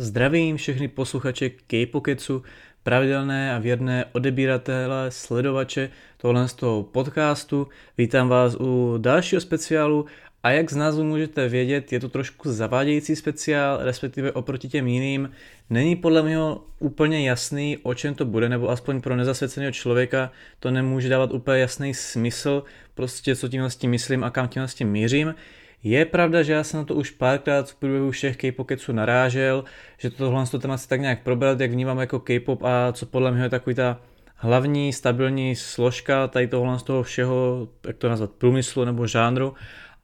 Zdravím všechny posluchače K-Pocketsu, pravidelné a věrné odebíratele, sledovače tohle z toho podcastu. Vítám vás u dalšího speciálu a jak z názvu můžete vědět, je to trošku zavádějící speciál, respektive oproti těm jiným. Není podle mě úplně jasný, o čem to bude, nebo aspoň pro nezasvěceného člověka to nemůže dávat úplně jasný smysl, prostě co tím s tím myslím a kam tím s tím mířím. Je pravda, že já jsem na to už párkrát v průběhu všech K-Pocketsů narážel, že tohle to téma si tak nějak probrat, jak vnímám jako K-pop a co podle mě je takový ta hlavní stabilní složka tady tohle z toho všeho, jak to nazvat, průmyslu nebo žánru.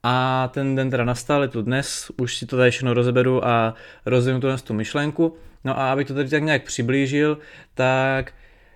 A ten den teda nastal, je to dnes, už si to tady všechno rozeberu a rozvinu to tu myšlenku. No a abych to tady tak nějak přiblížil, tak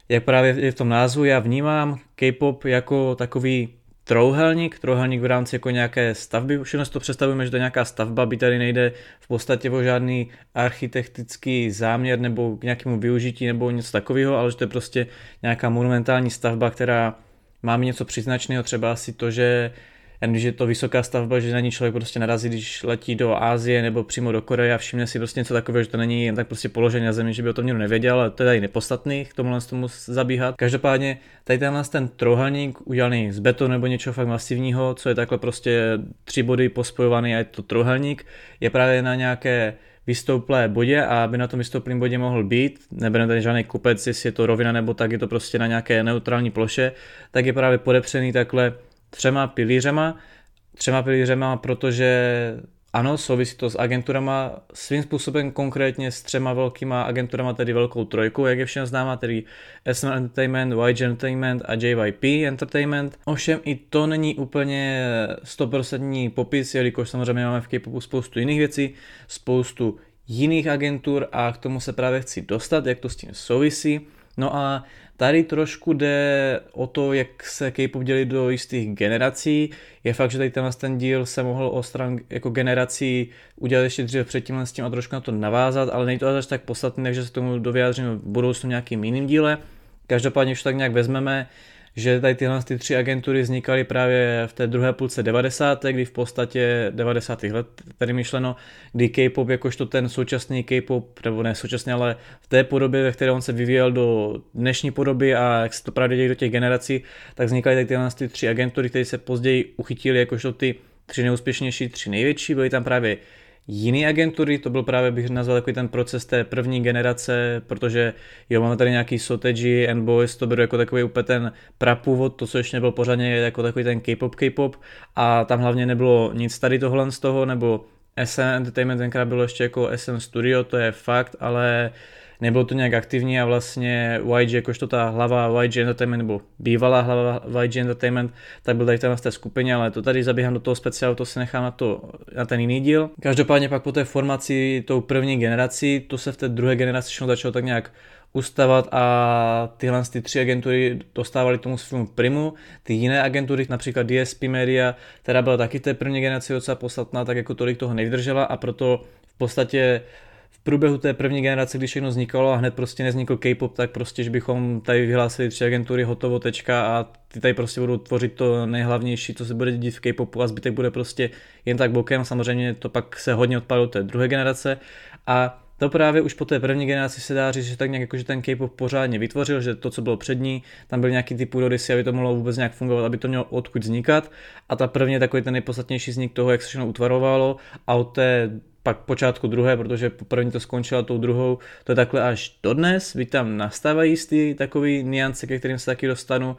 jak právě je v tom názvu, já vnímám K-pop jako takový trouhelník, trouhelník v rámci jako nějaké stavby, už si to představujeme, že to je nějaká stavba, by tady nejde v podstatě o žádný architektický záměr nebo k nějakému využití nebo něco takového, ale že to je prostě nějaká monumentální stavba, která má mi něco příznačného, třeba asi to, že jen když je to vysoká stavba, že na ní člověk prostě narazí, když letí do Ázie nebo přímo do Koreje a všimne si prostě něco takového, že to není jen tak prostě položené na zemi, že by o tom někdo nevěděl, ale to je tady nepodstatný k tomu tomu zabíhat. Každopádně tady tenhle ten trojuhelník udělaný z betonu nebo něčeho fakt masivního, co je takhle prostě tři body pospojovaný a je to trojuhelník, je právě na nějaké vystouplé bodě a aby na tom vystouplém bodě mohl být, nebude tady žádný kupec, jestli je to rovina nebo tak je to prostě na nějaké neutrální ploše, tak je právě podepřený takhle třema pilířema, třema pilířema, protože ano, souvisí to s agenturama, svým způsobem konkrétně s třema velkýma agenturama, tedy velkou trojkou, jak je všem známa, tedy SM Entertainment, YG Entertainment a JYP Entertainment. Ovšem i to není úplně 100% popis, jelikož samozřejmě máme v K-popu spoustu jiných věcí, spoustu jiných agentur a k tomu se právě chci dostat, jak to s tím souvisí. No a Tady trošku jde o to, jak se K-pop dělí do jistých generací. Je fakt, že tady tenhle ten díl se mohl o stran jako generací udělat ještě dříve předtím s tím a trošku na to navázat, ale není to až tak podstatné, takže se tomu dovyjádřím v budoucnu nějakým jiným díle. Každopádně, už tak nějak vezmeme, že tady tyhle ty tři agentury vznikaly právě v té druhé půlce 90. kdy v podstatě 90. let, tady myšleno, kdy K-pop jakožto ten současný K-pop, nebo ne současný, ale v té podobě, ve které on se vyvíjel do dnešní podoby a jak se to právě dějí do těch generací, tak vznikaly tady tyhle ty tři agentury, které se později uchytily jakožto ty tři neúspěšnější, tři největší, byly tam právě jiné agentury, to byl právě, bych nazval takový ten proces té první generace, protože jo, máme tady nějaký Soteji, N-Boys, to beru jako takový úplně ten prapůvod, to, co ještě nebyl pořádně jako takový ten K-pop, K-pop. A tam hlavně nebylo nic tady tohle z toho, nebo SM Entertainment tenkrát bylo ještě jako SM Studio, to je fakt, ale nebylo to nějak aktivní a vlastně YG, jakožto ta hlava YG Entertainment, nebo bývalá hlava YG Entertainment, tak byl tady v té skupině, ale to tady zabíhám do toho speciálu, to si nechám na, to, na ten jiný díl. Každopádně pak po té formaci tou první generací, to se v té druhé generaci začalo tak nějak ustavat a tyhle ty tři agentury dostávaly tomu svému primu. Ty jiné agentury, například DSP Media, která byla taky té první generaci docela podstatná, tak jako tolik toho nevydržela a proto v podstatě v průběhu té první generace, když všechno vznikalo a hned prostě neznikl K-pop, tak prostě, že bychom tady vyhlásili tři agentury, hotovo, tečka a ty tady prostě budou tvořit to nejhlavnější, co se bude dít v K-popu a zbytek bude prostě jen tak bokem. Samozřejmě to pak se hodně odpadlo té druhé generace a to právě už po té první generaci se dá říct, že tak nějak jako, že ten K-pop pořádně vytvořil, že to, co bylo před ní, tam byl nějaký typ půdorysy, aby to mohlo vůbec nějak fungovat, aby to mělo odkud vznikat. A ta první takový ten nejpodstatnější vznik toho, jak se všechno utvarovalo a od té pak počátku druhé, protože první to skončila tou druhou, to je takhle až dodnes, byť tam nastávají jistý takový niance, ke kterým se taky dostanu,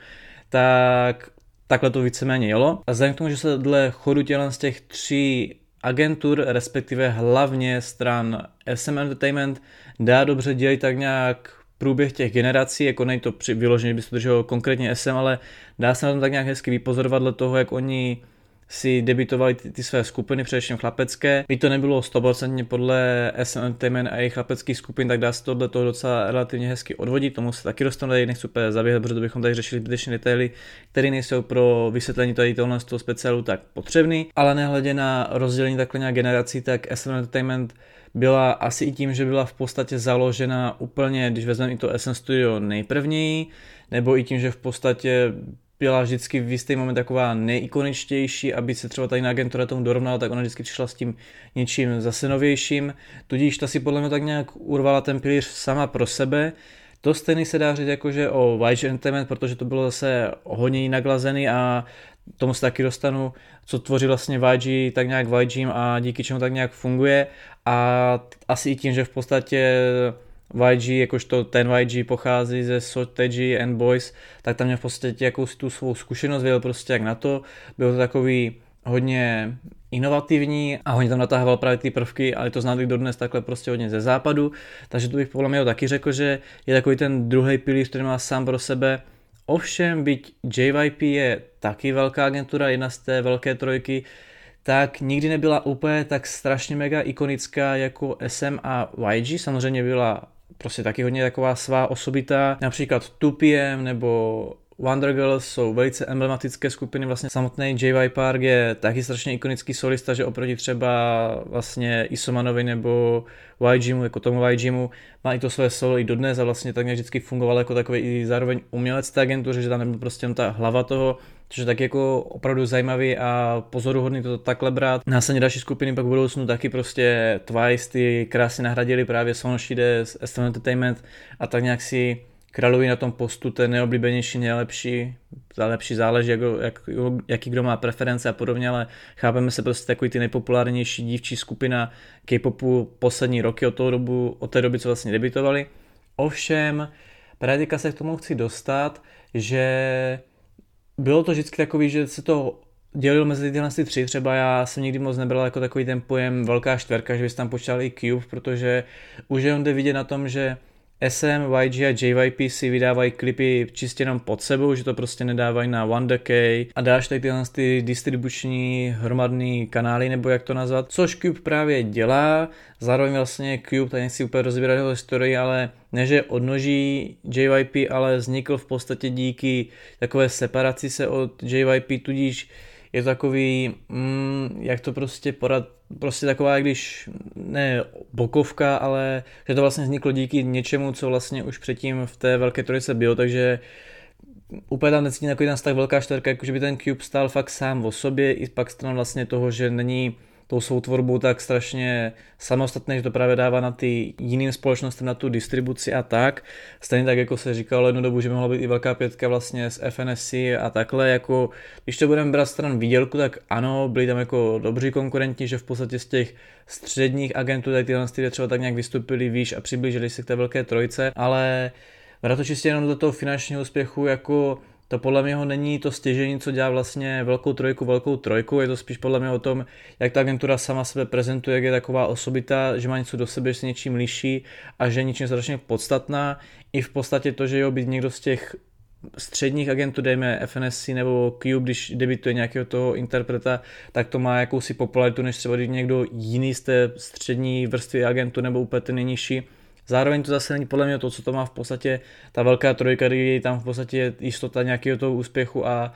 tak takhle to víceméně jelo. A vzhledem k tomu, že se dle chodu těla z těch tří agentur, respektive hlavně stran SM Entertainment, dá dobře dělat tak nějak průběh těch generací, jako nej to při, vyloženě by se drželo konkrétně SM, ale dá se na tom tak nějak hezky vypozorovat dle toho, jak oni si debitovali ty, ty své skupiny, především chlapecké. By to nebylo 100% podle SM Entertainment a jejich chlapeckých skupin, tak dá se tohle toho docela relativně hezky odvodit, tomu se taky dostanu, tady nechci úplně zaběhat, protože bychom tady řešili zbytečné detaily, které nejsou pro vysvětlení tady tohle z toho speciálu tak potřebný, ale nehledě na rozdělení takhle nějak generací, tak SM Entertainment byla asi i tím, že byla v podstatě založena úplně, když vezmeme i to SM Studio nejprvněji, nebo i tím, že v podstatě byla vždycky v jistý moment taková nejikoničtější, aby se třeba ta jiná agentura tomu dorovnala, tak ona vždycky přišla s tím něčím zase novějším. Tudíž ta si podle mě tak nějak urvala ten pilíř sama pro sebe. To stejný se dá říct jakože o YG Entertainment, protože to bylo zase hodně jinak a tomu se taky dostanu, co tvoří vlastně YG, tak nějak YG a díky čemu tak nějak funguje a asi i tím, že v podstatě YG, jakožto ten YG pochází ze Soteji and Boys, tak tam měl v podstatě jakousi tu svou zkušenost, věděl prostě jak na to, byl to takový hodně inovativní a hodně tam natahával právě ty prvky, ale to znali dodnes takhle prostě hodně ze západu, takže tu bych podle mě taky řekl, že je takový ten druhý pilíř, který má sám pro sebe. Ovšem, byť JYP je taky velká agentura, jedna z té velké trojky, tak nikdy nebyla úplně tak strašně mega ikonická jako SM a YG, samozřejmě byla prostě taky hodně taková svá osobitá, například 2PM nebo Wonder Girls jsou velice emblematické skupiny, vlastně samotný JY Park je taky strašně ikonický solista, že oproti třeba vlastně Isomanovi nebo YGmu, jako tomu YGmu, má i to své solo i dodnes a vlastně tak nějak vždycky fungoval jako takový i zároveň umělec té agentury, že tam nebyl prostě ta hlava toho, což je tak jako opravdu zajímavý a pozoruhodný to takhle brát. Následně další skupiny pak v budoucnu taky prostě Twice ty krásně nahradili právě Sonshide z SM Entertainment a tak nějak si králují na tom postu ten neoblíbenější, nejlepší, lepší záleží, jak, jak, jaký kdo má preference a podobně, ale chápeme se prostě takový ty nejpopulárnější dívčí skupina K-popu poslední roky od, toho dobu, od té doby, co vlastně debitovali. Ovšem, právě se k tomu chci dostat, že bylo to vždycky takový, že se to dělil mezi tyhle tři, třeba já jsem nikdy moc nebral jako takový ten pojem velká čtverka, že bys tam počítal i Cube, protože už je on jde vidět na tom, že SM, YG a JYP si vydávají klipy čistě jenom pod sebou, že to prostě nedávají na WonderK a dáš tady tyhle ty distribuční hromadný kanály, nebo jak to nazvat, což Cube právě dělá, zároveň vlastně Cube, tady nechci úplně rozbírat jeho historii, ale ne, že odnoží JYP, ale vznikl v podstatě díky takové separaci se od JYP, tudíž je to takový, mm, jak to prostě porad, prostě taková, když ne bokovka, ale že to vlastně vzniklo díky něčemu, co vlastně už předtím v té velké trojice bylo, takže úplně tam necítím takový tak velká čtverka, jako že by ten Cube stál fakt sám o sobě, i pak stran vlastně toho, že není tou svou tvorbou tak strašně samostatné, že to právě dává na ty jiným společnostem, na tu distribuci a tak. Stejně tak, jako se říkalo jednu dobu, že mohla být i velká pětka vlastně z FNSC a takhle, jako když to budeme brát stran výdělku, tak ano, byli tam jako dobří konkurenti, že v podstatě z těch středních agentů, tady tyhle ty třeba tak nějak vystupili výš a přiblížili se k té velké trojce, ale vrát to čistě jenom do toho finančního úspěchu, jako to podle mě není to stěžení, co dělá vlastně velkou trojku, velkou trojku, je to spíš podle mě o tom, jak ta agentura sama sebe prezentuje, jak je taková osobita, že má něco do sebe, že se něčím liší a že je něčím strašně podstatná. I v podstatě to, že jo, být někdo z těch středních agentů, dejme FNSC nebo Cube, když debituje nějakého toho interpreta, tak to má jakousi popularitu, než třeba někdo jiný z té střední vrstvy agentu nebo úplně ten nejnižší Zároveň to zase není podle mě to, co to má v podstatě ta velká trojka, kdy je tam v podstatě jistota nějakého toho úspěchu a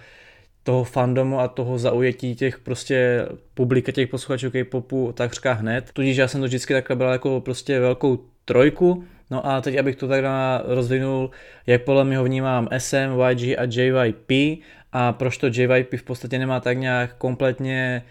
toho fandomu a toho zaujetí těch prostě publika, těch posluchačů K-popu takřka hned. Tudíž já jsem to vždycky takhle bral jako prostě velkou trojku. No a teď abych to takhle rozvinul, jak podle mě ho vnímám SM, YG a JYP a proč to JYP v podstatě nemá tak nějak kompletně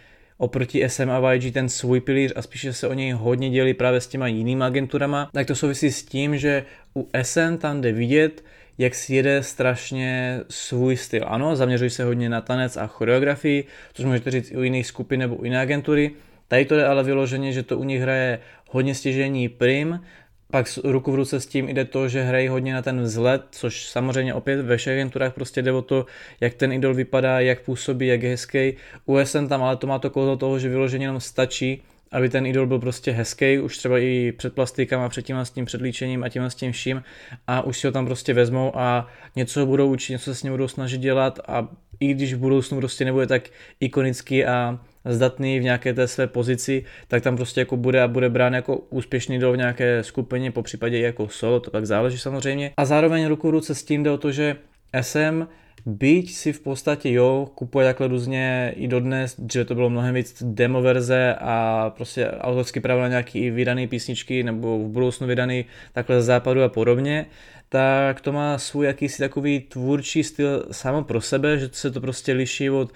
oproti SM a YG ten svůj pilíř a spíše se o něj hodně dělí právě s těma jinými agenturama, tak to souvisí s tím, že u SM tam jde vidět, jak si jede strašně svůj styl. Ano, zaměřují se hodně na tanec a choreografii, což můžete říct i u jiných skupin nebo u jiné agentury. Tady to je ale vyloženě, že to u nich hraje hodně stěžení prim, pak ruku v ruce s tím jde to, že hrají hodně na ten vzhled, což samozřejmě opět ve všech agenturách prostě jde o to, jak ten idol vypadá, jak působí, jak je hezký. U SN tam ale to má to kouzlo toho, že vyloženě jenom stačí, aby ten idol byl prostě hezký, už třeba i před plastikama, před tím s tím předlíčením a tím s tím vším a už si ho tam prostě vezmou a něco budou učit, něco se s ním budou snažit dělat a i když v budoucnu prostě nebude tak ikonický a zdatný v nějaké té své pozici, tak tam prostě jako bude a bude brán jako úspěšný do v nějaké skupině, po případě jako solo, to tak záleží samozřejmě. A zároveň ruku ruce s tím jde o to, že SM Byť si v podstatě jo, kupuje takhle různě i dodnes, že to bylo mnohem víc demo verze a prostě autorský právo na nějaký vydaný písničky nebo v budoucnu vydaný takhle z západu a podobně, tak to má svůj jakýsi takový tvůrčí styl samo pro sebe, že se to prostě liší od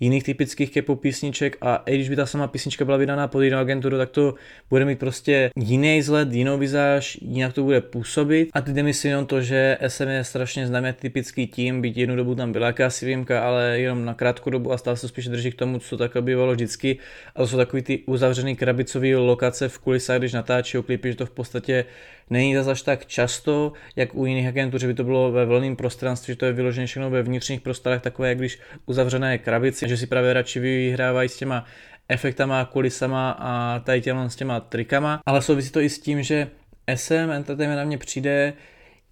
jiných typických kepo písniček a i když by ta sama písnička byla vydaná pod jinou agenturu, tak to bude mít prostě jiný vzhled, jinou vizáž, jinak to bude působit. A teď myslím jenom to, že SM je strašně známý typický tím, byť jednu dobu tam byla jakási výjimka, ale jenom na krátkou dobu a stále se spíš drží k tomu, co takhle bývalo vždycky. A to jsou takový ty uzavřený krabicové lokace v kulisách, když natáčí klipy, že to v podstatě není zase až tak často, jak u jiných agentů, že by to bylo ve volném prostranství, že to je vyložené všechno ve vnitřních prostorách, takové, jak když uzavřené krabici, že si právě radši vyhrávají s těma efektama, kulisama a tady těma s těma trikama, ale souvisí to i s tím, že SM Entertainment na mě přijde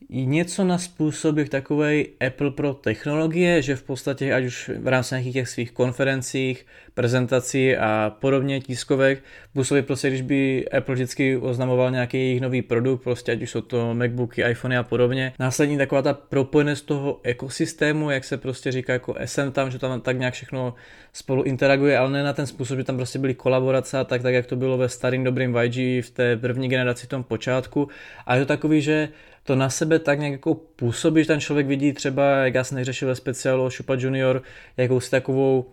něco na způsob jak takovej Apple pro technologie, že v podstatě ať už v rámci nějakých těch svých konferencích, prezentací a podobně tiskovek, působí prostě, když by Apple vždycky oznamoval nějaký jejich nový produkt, prostě ať už jsou to Macbooky, iPhony a podobně. Následně taková ta propojenost toho ekosystému, jak se prostě říká jako SM tam, že tam tak nějak všechno spolu interaguje, ale ne na ten způsob, že tam prostě byly kolaborace a tak, tak jak to bylo ve starým dobrým YG v té první generaci tom počátku. A je to takový, že to na sebe tak nějak jako působí, že ten člověk vidí třeba, jak já jsem neřešil ve speciálu Šupa Junior, jakousi takovou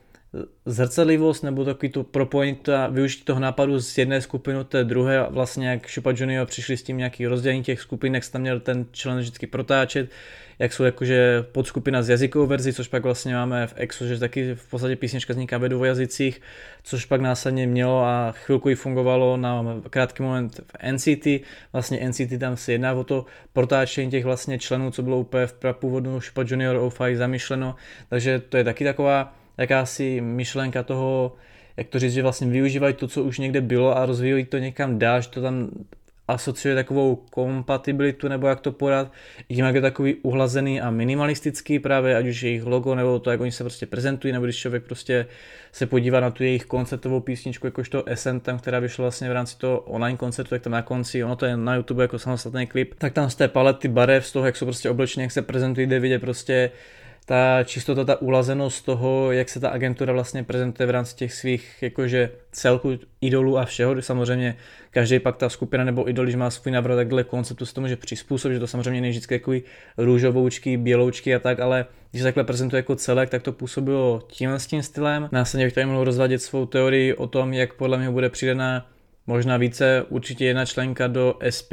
zrcadlivost nebo takový to propojení, to využití toho nápadu z jedné skupiny do té druhé a vlastně jak Šupa Junior přišli s tím nějaký rozdělení těch skupin, jak se tam měl ten člen vždycky protáčet, jak jsou jakože podskupina z jazykovou verzi, což pak vlastně máme v EXO, že taky v podstatě písnička vzniká ve dvou jazycích, což pak následně mělo a chvilku i fungovalo na krátký moment v NCT. Vlastně NCT tam se jedná o to protáčení těch vlastně členů, co bylo úplně v prapůvodnu Šupa Junior O5 zamýšleno, takže to je taky taková jakási myšlenka toho, jak to říct, že vlastně využívají to, co už někde bylo a rozvíjí to někam dál, že to tam asociuje takovou kompatibilitu, nebo jak to podat, tím, jak je takový uhlazený a minimalistický právě, ať už jejich logo, nebo to, jak oni se prostě prezentují, nebo když člověk prostě se podívá na tu jejich koncertovou písničku, jakožto Esentem, která vyšla vlastně v rámci toho online koncertu, tak tam na konci, ono to je na YouTube jako samostatný klip, tak tam z té palety barev, z toho, jak jsou prostě oblečení, jak se prezentují, jde vidět prostě ta čistota, ta ulazenost toho, jak se ta agentura vlastně prezentuje v rámci těch svých jakože celku idolů a všeho. Samozřejmě každý pak ta skupina nebo idol, když má svůj návrh takhle konceptu, se to může přizpůsobit, že to samozřejmě není vždycky takový růžovoučky, běloučky a tak, ale když se takhle prezentuje jako celek, tak to působilo tímhle s tím stylem. Následně bych tady mohl rozvádět svou teorii o tom, jak podle mě bude přidaná možná více, určitě jedna členka do SP,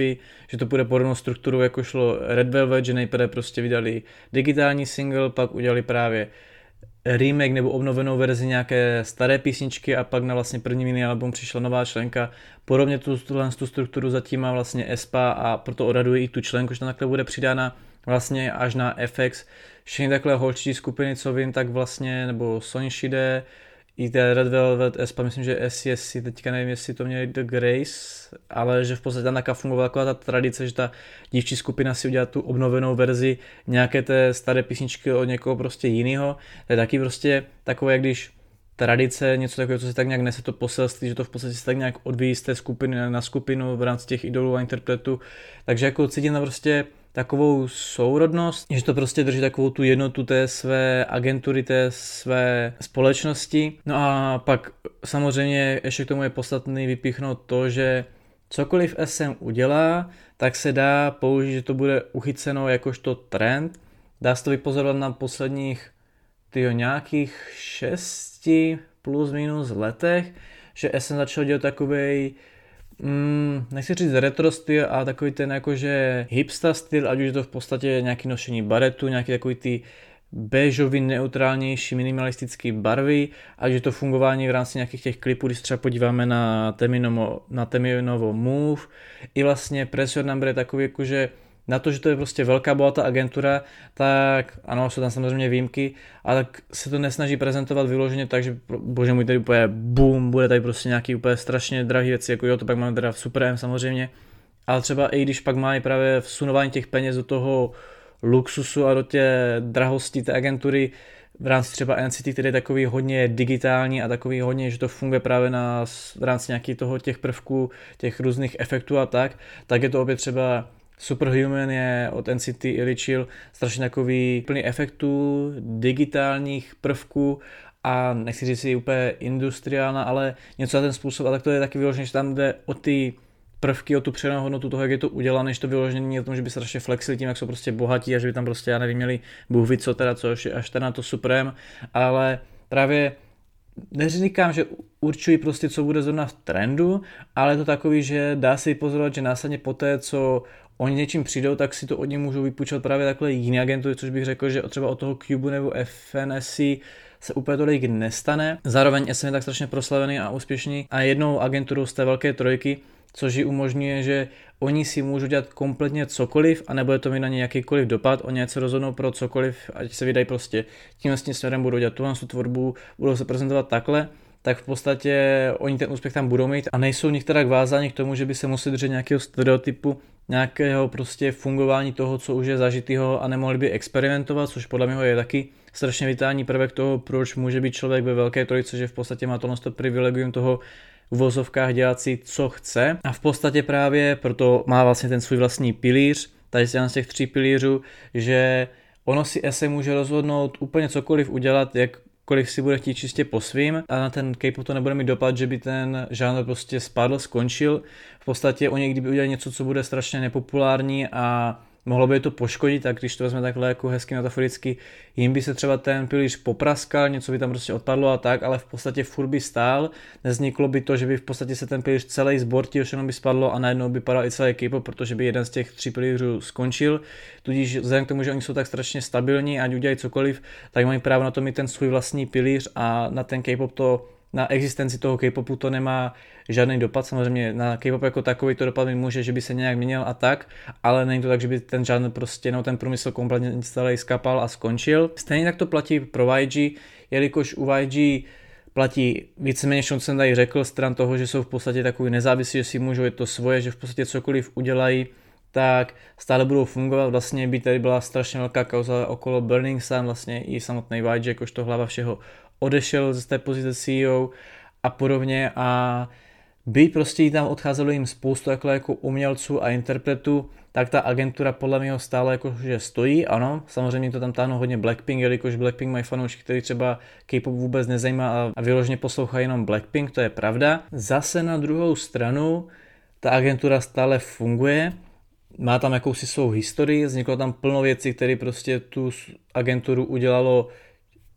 že to bude podobnou strukturu, jako šlo Red Velvet, že nejprve prostě vydali digitální single, pak udělali právě remake nebo obnovenou verzi nějaké staré písničky a pak na vlastně první mini album přišla nová členka. Podobně tu, tu, tu strukturu zatím má vlastně ESPA a proto odhaduje i tu členku, že tam takhle bude přidána vlastně až na FX. Všechny takhle holčí skupiny, co vím, tak vlastně, nebo Sonishide, i Red Velvet Espa, myslím, že SESC, teďka nevím, jestli to měli The Grace, ale že v podstatě tam taká fungovala taková ta tradice, že ta dívčí skupina si udělá tu obnovenou verzi nějaké té staré písničky od někoho prostě jiného. To je taky prostě takové, jak když tradice, něco takového, co se tak nějak nese to poselství, že to v podstatě se tak nějak odvíjí z té skupiny na skupinu v rámci těch idolů a interpretů. Takže jako cítím tam prostě takovou sourodnost, že to prostě drží takovou tu jednotu té své agentury, té své společnosti. No a pak samozřejmě ještě k tomu je podstatný vypíchnout to, že cokoliv SM udělá, tak se dá použít, že to bude uchyceno jakožto trend. Dá se to vypozorovat na posledních tyjo, nějakých šesti plus minus letech, že SM začal dělat takovej mm, nechci říct retro styl, ale takový ten jakože hipsta styl, ať už je to v podstatě nějaký nošení baretu, nějaký takový ty béžový, neutrálnější, minimalistický barvy, ať je to fungování v rámci nějakých těch klipů, když třeba podíváme na Teminovo, na Teminovo Move, i vlastně Pressure Number je takový jakože na to, že to je prostě velká bohatá agentura, tak ano, jsou tam samozřejmě výjimky, ale tak se to nesnaží prezentovat vyloženě tak, že bože můj tady úplně boom, bude tady prostě nějaký úplně strašně drahý věci, jako jo, to pak máme teda v Super M samozřejmě, ale třeba i když pak mají právě vsunování těch peněz do toho luxusu a do té drahosti té agentury, v rámci třeba NCT, který je takový hodně digitální a takový hodně, že to funguje právě na, v rámci nějakých toho těch prvků, těch různých efektů a tak, tak je to opět třeba Superhuman je od NCT Illy Chill strašně takový plný efektů, digitálních prvků a nechci říct si úplně industriálna, ale něco na ten způsob a tak to je taky vyložené, že tam jde o ty prvky o tu přenou hodnotu toho, jak je to udělané, než to vyložené o tom, že by strašně flexili tím, jak jsou prostě bohatí a že by tam prostě, já nevím, měli bůh co teda, co je až teda na to suprém, ale právě neříkám, že určují prostě, co bude zrovna v trendu, ale je to takový, že dá se pozorovat, že následně poté, co oni něčím přijdou, tak si to od nich můžou vypůjčovat právě takhle jiné agentury, což bych řekl, že třeba od toho Cube nebo FNSC se úplně tolik nestane. Zároveň SM je tak strašně proslavený a úspěšný a jednou agenturou z té velké trojky, což ji umožňuje, že oni si můžou dělat kompletně cokoliv a nebude to mít na ně jakýkoliv dopad, oni se rozhodnou pro cokoliv, ať se vydají prostě tím směrem, budou dělat tuhle tvorbu, budou se prezentovat takhle, tak v podstatě oni ten úspěch tam budou mít a nejsou některá vázáni k tomu, že by se museli držet nějakého stereotypu, nějakého prostě fungování toho, co už je zažitýho a nemohli by experimentovat, což podle mě je taky strašně vitální prvek toho, proč může být člověk ve velké trojice, že v podstatě má tohle privilegium toho v vozovkách dělat si, co chce. A v podstatě právě proto má vlastně ten svůj vlastní pilíř, tady z těch tří pilířů, že ono si se může rozhodnout úplně cokoliv udělat, jak kolik si bude chtít čistě po svým a na ten K-pop to nebude mít dopad, že by ten žánr prostě spadl, skončil. V podstatě oni kdyby udělali něco, co bude strašně nepopulární a mohlo by to poškodit, tak když to vezme takhle jako hezky metaforicky, jim by se třeba ten pilíř popraskal, něco by tam prostě odpadlo a tak, ale v podstatě furt by stál, nezniklo by to, že by v podstatě se ten pilíř celý zbortil, všechno by spadlo a najednou by padal i celý k protože by jeden z těch tří pilířů skončil, tudíž vzhledem k tomu, že oni jsou tak strašně stabilní, ať udělají cokoliv, tak mají právo na to mít ten svůj vlastní pilíř a na ten K-pop to na existenci toho K-popu to nemá žádný dopad. Samozřejmě na K-pop jako takový to dopad může, že by se nějak měnil a tak, ale není to tak, že by ten žádný prostě, no ten průmysl kompletně celý skapal a skončil. Stejně tak to platí pro YG, jelikož u YG platí víceméně, co jsem tady řekl, stran toho, že jsou v podstatě takový nezávislí, že si můžou, je to svoje, že v podstatě cokoliv udělají, tak stále budou fungovat. Vlastně by tady byla strašně velká kauza okolo Burning Sun, vlastně i samotný YG, jakožto hlava všeho odešel z té pozice CEO a podobně a by prostě tam odcházelo jim spoustu jako, jako umělců a interpretů, tak ta agentura podle mě stále jakože stojí, ano, samozřejmě to tam táhnou hodně Blackpink, jelikož Blackpink mají fanoušky, který třeba K-pop vůbec nezajímá a, a vyloženě poslouchají jenom Blackpink, to je pravda. Zase na druhou stranu ta agentura stále funguje, má tam jakousi svou historii, vzniklo tam plno věcí, které prostě tu agenturu udělalo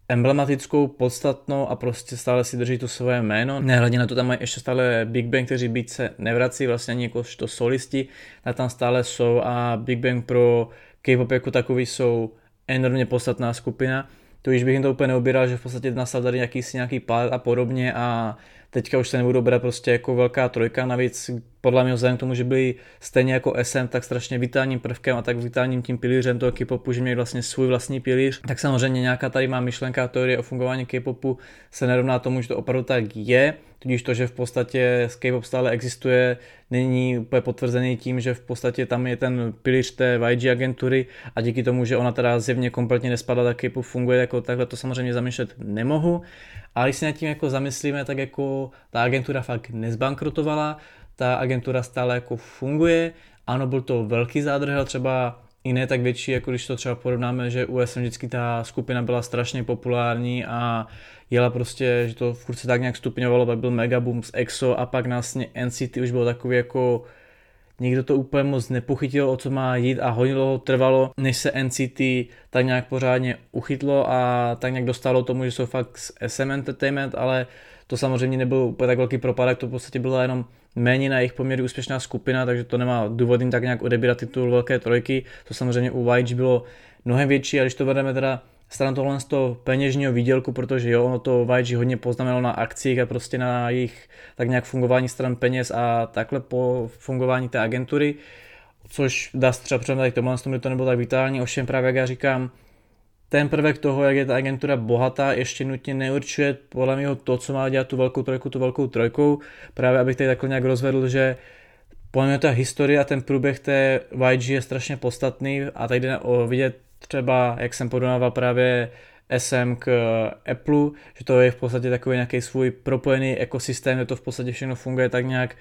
emblematickou, podstatnou a prostě stále si drží to svoje jméno. Nehledě na to tam mají ještě stále Big Bang, kteří být se nevrací vlastně ani jakožto solisti, tak tam stále jsou a Big Bang pro K-pop jako takový jsou enormně podstatná skupina. To již bych jim to úplně neobíral, že v podstatě nastal tady nějaký, nějaký pád a podobně a teďka už se nebudou brát prostě jako velká trojka, navíc podle mě vzhledem k tomu, že byli stejně jako SM, tak strašně vitálním prvkem a tak vitálním tím pilířem toho K-popu, že měli vlastně svůj vlastní pilíř, tak samozřejmě nějaká tady má myšlenka teorie o fungování K-popu se nerovná tomu, že to opravdu tak je, tudíž to, že v podstatě K-pop stále existuje, není úplně potvrzený tím, že v podstatě tam je ten pilíř té YG agentury a díky tomu, že ona teda zjevně kompletně nespadla, tak K-pop funguje jako takhle, to samozřejmě zamýšlet nemohu. A když se nad tím jako zamyslíme, tak jako ta agentura fakt nezbankrotovala, ta agentura stále jako funguje. Ano, byl to velký zádrhel, třeba i ne tak větší, jako když to třeba porovnáme, že u SM vždycky ta skupina byla strašně populární a jela prostě, že to furt se tak nějak stupňovalo, pak byl Megaboom z EXO a pak následně NCT už bylo takový jako nikdo to úplně moc nepochytil, o co má jít a hodně dlouho trvalo, než se NCT tak nějak pořádně uchytlo a tak nějak dostalo tomu, že jsou fakt z SM Entertainment, ale to samozřejmě nebyl úplně tak velký propadek, to v podstatě byla jenom méně na jejich poměry úspěšná skupina, takže to nemá důvod jim tak nějak odebírat titul velké trojky. To samozřejmě u YG bylo mnohem větší a když to vedeme teda stran tohle z toho peněžního výdělku, protože jo, ono to YG hodně poznamenalo na akcích a prostě na jejich tak nějak fungování stran peněz a takhle po fungování té agentury, což dá se třeba přemět k tomu, to nebylo tak vitální, ovšem právě jak já říkám, ten prvek toho, jak je ta agentura bohatá, ještě nutně neurčuje podle mě to, co má dělat tu velkou trojku, tu velkou trojkou. Právě abych tady takhle nějak rozvedl, že podle mě ta historie a ten průběh té YG je strašně podstatný a tady jde o vidět třeba, jak jsem podával právě SM k Apple, že to je v podstatě takový nějaký svůj propojený ekosystém, kde to v podstatě všechno funguje tak nějak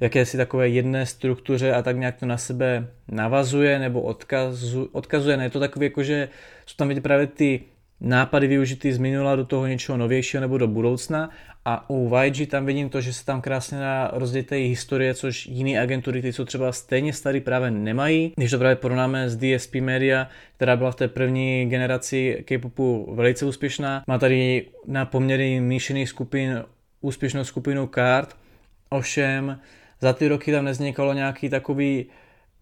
jakési takové jedné struktuře a tak nějak to na sebe navazuje nebo odkazu, odkazuje. Ne, je to takové jako, že jsou tam vidět právě ty nápady využitý z minula do toho něčeho novějšího nebo do budoucna a u YG tam vidím to, že se tam krásně dá rozdělit historie, což jiné agentury, ty jsou třeba stejně starý, právě nemají. Když to právě porovnáme s DSP Media, která byla v té první generaci K-popu velice úspěšná, má tady na poměry míšených skupin úspěšnou skupinu kart, ovšem za ty roky tam nevznikalo nějaký takový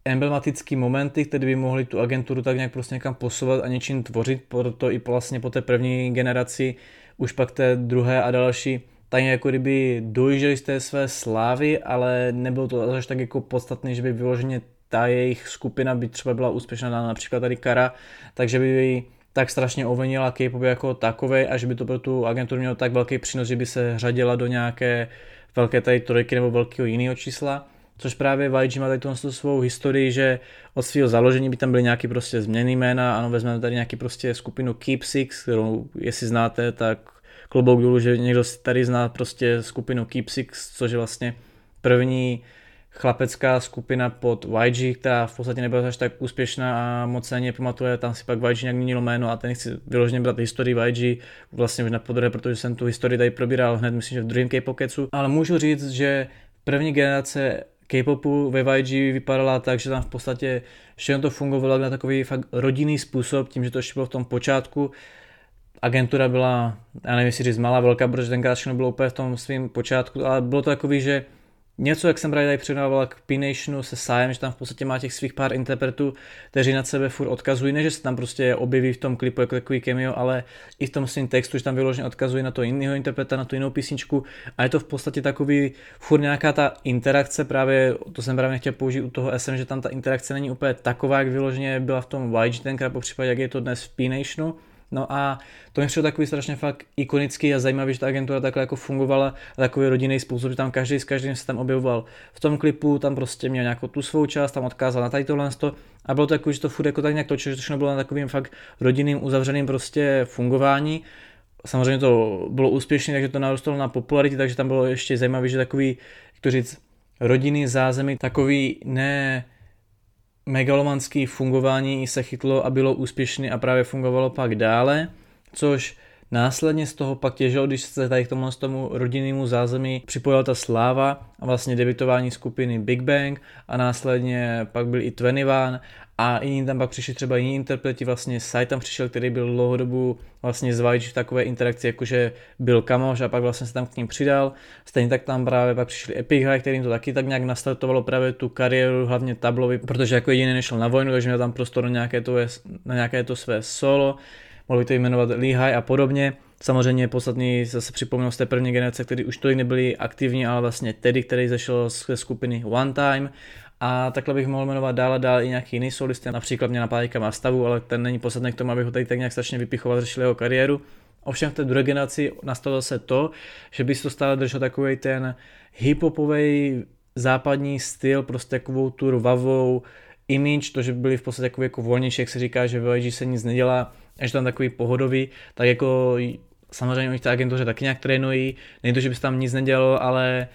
emblematický momenty, které by mohly tu agenturu tak nějak prostě někam posouvat a něčím tvořit, proto i vlastně po té první generaci, už pak té druhé a další, tak jako kdyby dojížděli z té své slávy, ale nebylo to až tak jako podstatné, že by vyloženě ta jejich skupina by třeba byla úspěšná, například tady Kara, takže by tak strašně ovenila K-pop jako takové a že by to pro tu agenturu mělo tak velký přínos, že by se řadila do nějaké velké tady trojky nebo velkého jiného čísla. Což právě YG má tady tu svou historii, že od svého založení by tam byly nějaký prostě změny jména, ano, vezmeme tady nějaký prostě skupinu Keep Six, kterou jestli znáte, tak klobouk dolů, že někdo tady zná prostě skupinu Keep Six, což je vlastně první chlapecká skupina pod YG, která v podstatě nebyla až tak úspěšná a moc se pamatuje, tam si pak YG nějak měnilo jméno a ten chci vyloženě brát historii YG, vlastně už na podruhé, protože jsem tu historii tady probíral hned, myslím, že v druhém K-Pokecu, ale můžu říct, že první generace K-popu ve YG vypadala tak, že tam v podstatě všechno to fungovalo na takový fakt rodinný způsob, tím, že to ještě bylo v tom počátku, agentura byla, já nevím, jestli říct malá, velká, protože tenkrát všechno bylo úplně v tom svém počátku, ale bylo to takový, že něco, jak jsem právě tady předával k P-Nationu se Sájem, že tam v podstatě má těch svých pár interpretů, kteří na sebe furt odkazují, ne, že se tam prostě objeví v tom klipu jako takový cameo, ale i v tom svém textu, že tam vyloženě odkazují na to jiného interpreta, na tu jinou písničku. A je to v podstatě takový furt nějaká ta interakce, právě to jsem právě chtěl použít u toho SM, že tam ta interakce není úplně taková, jak vyloženě byla v tom YG tenkrát, po případě, jak je to dnes v P-Nationu, No a to mi přišlo takový strašně fakt ikonický a zajímavý, že ta agentura takhle jako fungovala a takový rodinný způsob, že tam každý s každým se tam objevoval v tom klipu, tam prostě měl nějakou tu svou část, tam odkázal na tady tohle a bylo to jako, že to furt jako tak nějak točilo, že to všechno bylo na takovým fakt rodinným uzavřeným prostě fungování. Samozřejmě to bylo úspěšné, takže to narostlo na popularitě, takže tam bylo ještě zajímavé, že takový, jak to říct, rodinný zázemí, takový ne megalomanský fungování se chytlo a bylo úspěšný a právě fungovalo pak dále, což Následně z toho pak těžilo, když se tady k tomu, tomu rodinnému zázemí připojila ta sláva a vlastně debitování skupiny Big Bang a následně pak byl i Twenty One a jiní tam pak přišli třeba jiní interpreti, vlastně Sai tam přišel, který byl dlouhodobu vlastně z v takové interakci, jakože byl kamoš a pak vlastně se tam k ním přidal. Stejně tak tam právě pak přišli Epic High, kterým to taky tak nějak nastartovalo právě tu kariéru, hlavně tablovi, protože jako jediný nešel na vojnu, takže měl tam prostor na nějaké to, na nějaké to své solo mohli to jmenovat Lehigh a podobně. Samozřejmě podstatný zase připomínám z té první generace, kteří už tolik nebyli aktivní, ale vlastně Teddy, který zašel z skupiny One Time a takhle bych mohl jmenovat dál a dál i nějaký jiný solisty, například mě napadá má stavu, ale ten není podstatný k tomu, abych ho tady tak nějak strašně vypichoval, řešil jeho kariéru. Ovšem v té druhé generaci nastalo se to, že by to stále držel takový ten hiphopový západní styl, prostě takovou tu rvavou image, to, že byli v podstatě jako, jako volnější, jak se říká, že v se nic nedělá, až tam takový pohodový, tak jako samozřejmě oni v té agentuře taky nějak trénují, není to, že by se tam nic nedělalo, ale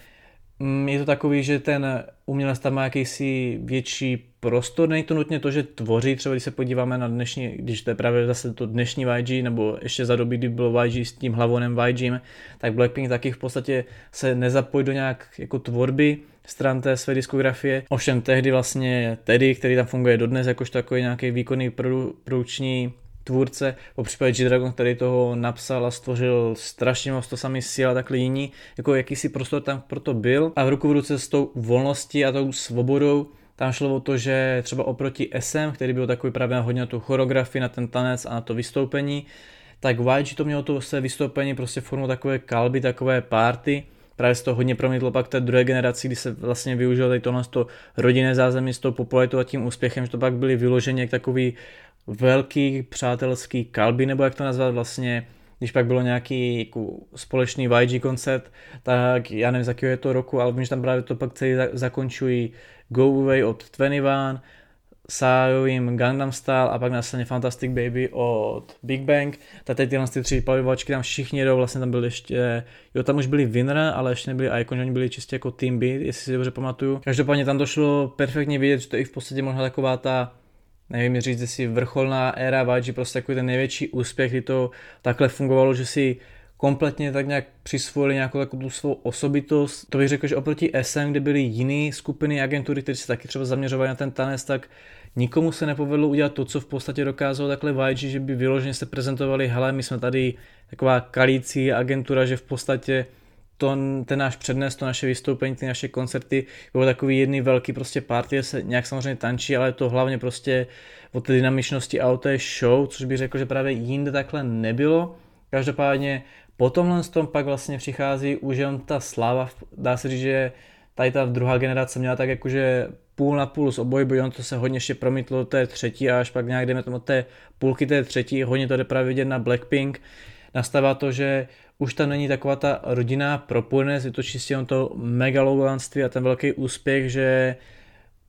mm, je to takový, že ten umělec tam má jakýsi větší prostor, není to nutně to, že tvoří, třeba když se podíváme na dnešní, když to je právě zase to dnešní YG, nebo ještě za doby, kdy bylo YG s tím hlavonem YG, tak Blackpink taky v podstatě se nezapojí do nějak jako tvorby stran té své diskografie. Ovšem tehdy vlastně Teddy, který tam funguje dodnes, jakož takový nějaký výkonný produ, produkční tvůrce, po případě G-Dragon, který toho napsal a stvořil strašně moc to samý síla, takhle jiní, jako jakýsi prostor tam proto byl. A v ruku v ruce s tou volností a tou svobodou tam šlo o to, že třeba oproti SM, který byl takový právě hodně na tu choreografii, na ten tanec a na to vystoupení, tak YG to mělo to své vystoupení prostě formou takové kalby, takové party, právě se to hodně promítlo pak té druhé generaci, kdy se vlastně využilo tady tohle to rodinné zázemí s tou popularitou a tím úspěchem, že to pak byly vyloženě jak takový velký přátelský kalby, nebo jak to nazvat vlastně, když pak bylo nějaký jako společný YG koncert, tak já nevím z jakého je to roku, ale vím, že tam právě to pak celý zakončují Go Away od 21, Sájovým Gangnam Style a pak následně Fantastic Baby od Big Bang. Tak teď tyhle ty tři palivovačky tam všichni jedou, vlastně tam byly ještě, jo tam už byli Winner, ale ještě nebyli Icon, oni byli čistě jako Team B, jestli si dobře pamatuju. Každopádně tam došlo perfektně vidět, že to je i v podstatě možná taková ta nevím říct, jestli vrcholná éra YG, prostě takový ten největší úspěch, kdy to takhle fungovalo, že si kompletně tak nějak přisvojili nějakou takovou tu svou osobitost. To bych řekl, že oproti SM, kde byly jiné skupiny agentury, které se taky třeba zaměřovaly na ten tanec, tak nikomu se nepovedlo udělat to, co v podstatě dokázalo takhle YG, že by vyloženě se prezentovali, hele, my jsme tady taková kalící agentura, že v podstatě to, ten náš přednes, to naše vystoupení, ty naše koncerty, bylo takový jedný velký prostě party, se nějak samozřejmě tančí, ale to hlavně prostě o té dynamičnosti a o té show, což bych řekl, že právě jinde takhle nebylo. Každopádně po tomhle tom pak vlastně přichází už jen ta sláva, dá se říct, že tady ta druhá generace měla tak jakože půl na půl z obojí, bo to se hodně ještě promítlo do té třetí a až pak nějak jdeme tomu od té půlky té třetí, hodně to jde právě vidět na Blackpink, nastává to, že už tam není taková ta rodinná propojenost, je to čistě on to megalomanství a ten velký úspěch, že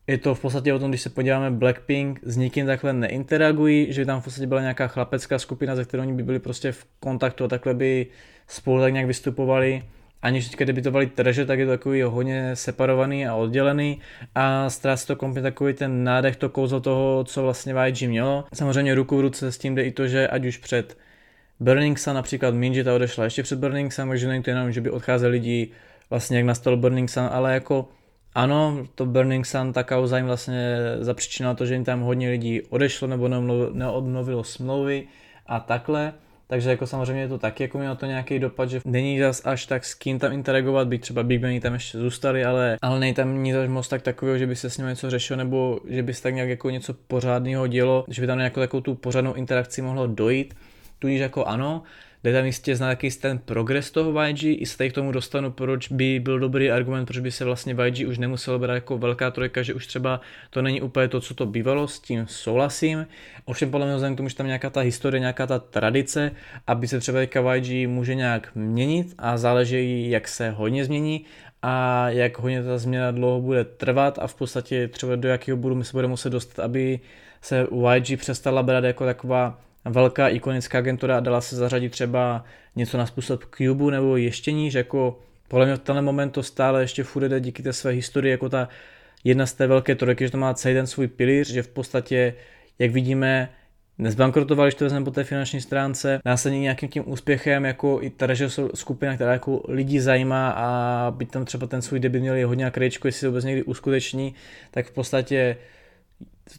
je to v podstatě o tom, když se podíváme Blackpink, s nikým takhle neinteragují, že tam v podstatě byla nějaká chlapecká skupina, ze kterou oni by byli prostě v kontaktu a takhle by spolu tak nějak vystupovali. Aniž teďka debitovali treže, tak je to takový hodně separovaný a oddělený a ztrácí to komplet takový ten nádech, to kouzlo toho, co vlastně YG mělo. Samozřejmě ruku v ruce s tím jde i to, že ať už před Burning Sun například Minji ta odešla ještě před Burning Sun, takže není to jenom, že by odcházeli lidi vlastně jak nastal Burning Sun, ale jako ano, to Burning Sun, ta kauza jim vlastně zapříčinila to, že jim tam hodně lidí odešlo nebo neobnovilo smlouvy a takhle. Takže jako samozřejmě je to taky jako mělo to nějaký dopad, že není zas až tak s kým tam interagovat, byť třeba Big Bang tam ještě zůstali, ale, ale nej tam nic moc tak takového, že by se s ním něco řešilo, nebo že by se tak nějak jako něco pořádného dělo, že by tam nějakou takovou tu pořádnou interakci mohlo dojít. Tudíž jako ano, jde tam jistě znát jaký ten progres toho YG, i se tady k tomu dostanu, proč by byl dobrý argument, proč by se vlastně YG už nemuselo brát jako velká trojka, že už třeba to není úplně to, co to bývalo, s tím souhlasím. Ovšem podle mě vzhledem k tomu, že tam nějaká ta historie, nějaká ta tradice, aby se třeba teďka YG může nějak měnit a záleží, jak se hodně změní a jak hodně ta změna dlouho bude trvat a v podstatě třeba do jakého bodu my se budeme muset dostat, aby se YG přestala brát jako taková velká ikonická agentura dala se zařadit třeba něco na způsob Cube nebo ještě níž, jako podle mě v tenhle moment to stále ještě furt jde díky té své historii jako ta jedna z té velké trojky, že to má celý ten svůj pilíř, že v podstatě, jak vidíme, nezbankrotovali, když to vezmeme po té finanční stránce, následně nějakým tím úspěchem, jako i ta skupina, která jako lidi zajímá a byť tam třeba ten svůj debit měli hodně krejčku, jestli se vůbec někdy uskuteční, tak v podstatě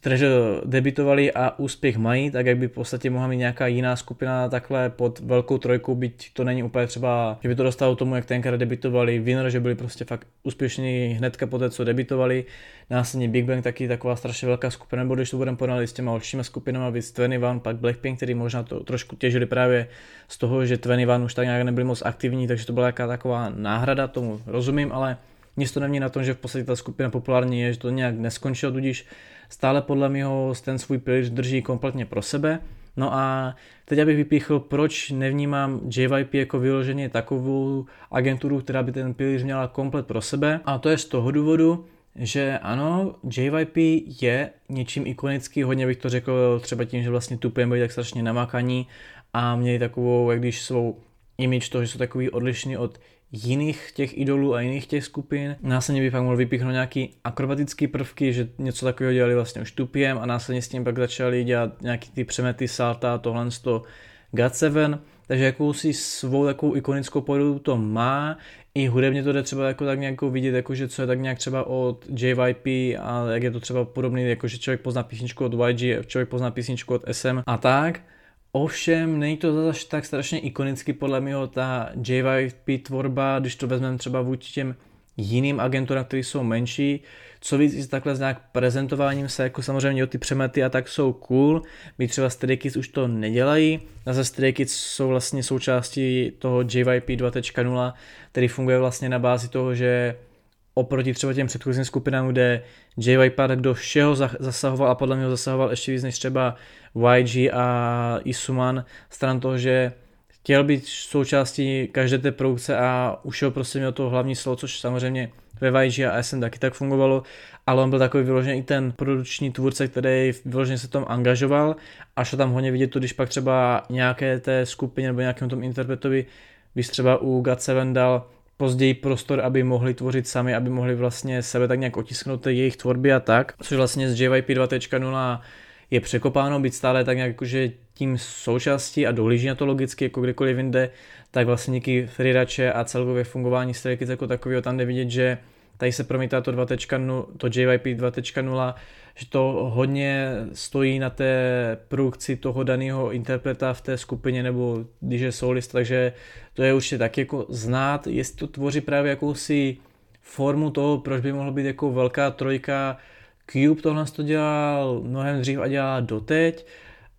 takže debitovali a úspěch mají, tak jak by v podstatě mohla mít nějaká jiná skupina takhle pod velkou trojkou, byť to není úplně třeba, že by to dostalo tomu, jak tenkrát debitovali Winner, že byli prostě fakt úspěšní hnedka po té, co debitovali. Následně Big Bang taky taková strašně velká skupina, nebo když to budeme porovnat s těma horšíma skupinama, víc 21, pak Blackpink, který možná to trošku těžili právě z toho, že 21 už tak nějak nebyli moc aktivní, takže to byla jaká taková náhrada, tomu rozumím, ale nic to nemění na tom, že v podstatě ta skupina populární je, že to nějak neskončilo, tudíž stále podle něho ten svůj pilíř drží kompletně pro sebe. No a teď abych vypíchl, proč nevnímám JYP jako vyloženě takovou agenturu, která by ten pilíř měla komplet pro sebe. A to je z toho důvodu, že ano, JYP je něčím ikonický, hodně bych to řekl třeba tím, že vlastně tupem byli tak strašně namakaní a měli takovou, jak když svou image toho, že jsou takový odlišný od jiných těch idolů a jiných těch skupin. Následně bych pak mohl vypíchnout nějaký akrobatický prvky, že něco takového dělali vlastně už tupiem a následně s tím pak začali dělat nějaký ty přemety salta, tohle z toho God7, takže jakousi svou takovou ikonickou podobu to má, i hudebně to jde třeba jako tak nějak vidět, jakože co je tak nějak třeba od JYP a jak je to třeba podobný, jakože člověk pozná písničku od YG, člověk pozná písničku od SM a tak. Ovšem, není to zase tak strašně ikonicky podle mě ta JYP tvorba, když to vezmeme třeba vůči těm jiným agenturám, které jsou menší, co víc i takhle s nějak prezentováním se, jako samozřejmě o ty přemety a tak jsou cool, my třeba Stray Kids už to nedělají, zase Stray Kids jsou vlastně součástí toho JYP 2.0, který funguje vlastně na bázi toho, že oproti třeba těm předchozím skupinám, kde JYP do všeho zasahoval a podle mě zasahoval ještě víc než třeba YG a Isuman, stran toho, že chtěl být součástí každé té produkce a ušel prostě měl to hlavní slovo, což samozřejmě ve YG a SM taky tak fungovalo, ale on byl takový vyložený i ten produkční tvůrce, který vyloženě se tom angažoval a šlo tam hodně vidět to, když pak třeba nějaké té skupině nebo nějakém tom interpretovi, když třeba u God7 dal později prostor, aby mohli tvořit sami, aby mohli vlastně sebe tak nějak otisknout jejich tvorby a tak, což vlastně z JYP 2.0 je překopáno, být stále tak nějak jakože tím součástí a dohlíží na to logicky, jako kdekoliv jinde, tak vlastně díky Freerače a celkově fungování Stray jako takového tam jde vidět, že tady se promítá to 2.0, to JYP 2.0, že to hodně stojí na té produkci toho daného interpreta v té skupině nebo když je solist, takže to je určitě tak jako znát, jestli to tvoří právě jakousi formu toho, proč by mohlo být jako velká trojka. Cube tohle to dělal mnohem dřív a dělá doteď,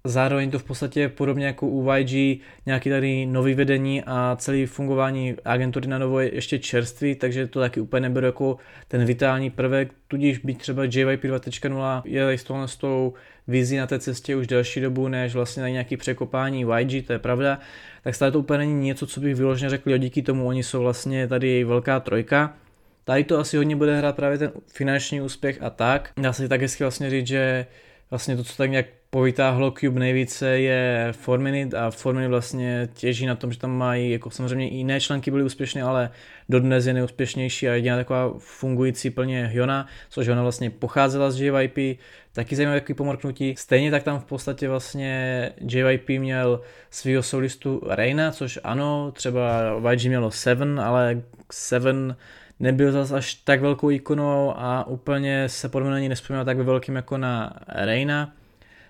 Zároveň to v podstatě podobně jako u YG, nějaký tady nový vedení a celý fungování agentury na novo je ještě čerstvý, takže to taky úplně neberu jako ten vitální prvek, tudíž být třeba JYP 2.0 je s tohle s tou vizí na té cestě už delší dobu, než vlastně na nějaký překopání YG, to je pravda, tak stále to úplně není něco, co bych vyloženě řekl, jo, díky tomu oni jsou vlastně tady velká trojka, Tady to asi hodně bude hrát právě ten finanční úspěch a tak. Dá se tak hezky vlastně říct, že vlastně to, co tak nějak povytáhlo Cube nejvíce je Forminit a Forminit vlastně těží na tom, že tam mají, jako samozřejmě i jiné členky byly úspěšné, ale dodnes je neúspěšnější a jediná taková fungující plně Hyona, což ona vlastně pocházela z JYP, taky zajímavé takový pomorknutí. Stejně tak tam v podstatě vlastně JYP měl svého solistu Reina, což ano, třeba YG mělo Seven, ale Seven nebyl zase až tak velkou ikonou a úplně se podle mě nespomínal tak velkým jako na Reina.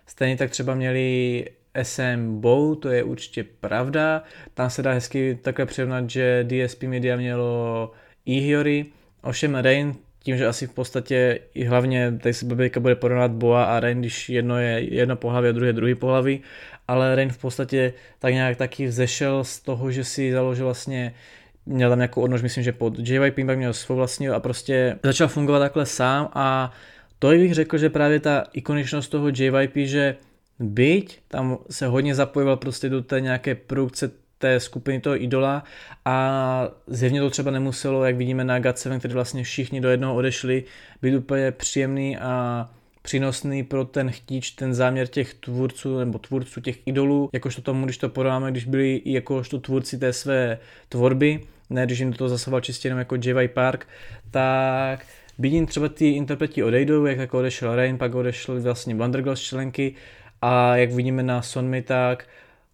Stejně tak třeba měli SM Bow, to je určitě pravda. Tam se dá hezky takhle přirovnat, že DSP Media mělo Ihiory, ovšem Rain tím, že asi v podstatě i hlavně tady se Bebejka bude porovnat Boa a Rain, když jedno je jedno pohlaví a druhé druhý pohlaví, ale Rain v podstatě tak nějak taky vzešel z toho, že si založil vlastně měl tam nějakou odnož, myslím, že pod JYP pak měl svou vlastní a prostě začal fungovat takhle sám a to bych řekl, že právě ta ikoničnost toho JYP, že byť tam se hodně zapojoval prostě do té nějaké produkce té skupiny toho idola a zjevně to třeba nemuselo, jak vidíme na GAT7, který vlastně všichni do jednoho odešli, být úplně příjemný a přínosný pro ten chtíč, ten záměr těch tvůrců nebo tvůrců těch idolů, jakožto tomu, když to podáme, když byli i jakožto tvůrci té své tvorby, ne když jim do toho zasahoval čistě jenom jako JY Park, tak Vidím třeba ty interpreti odejdou, jak jako odešel Rain, pak odešel vlastně Wondergirls členky a jak vidíme na Sonmi, tak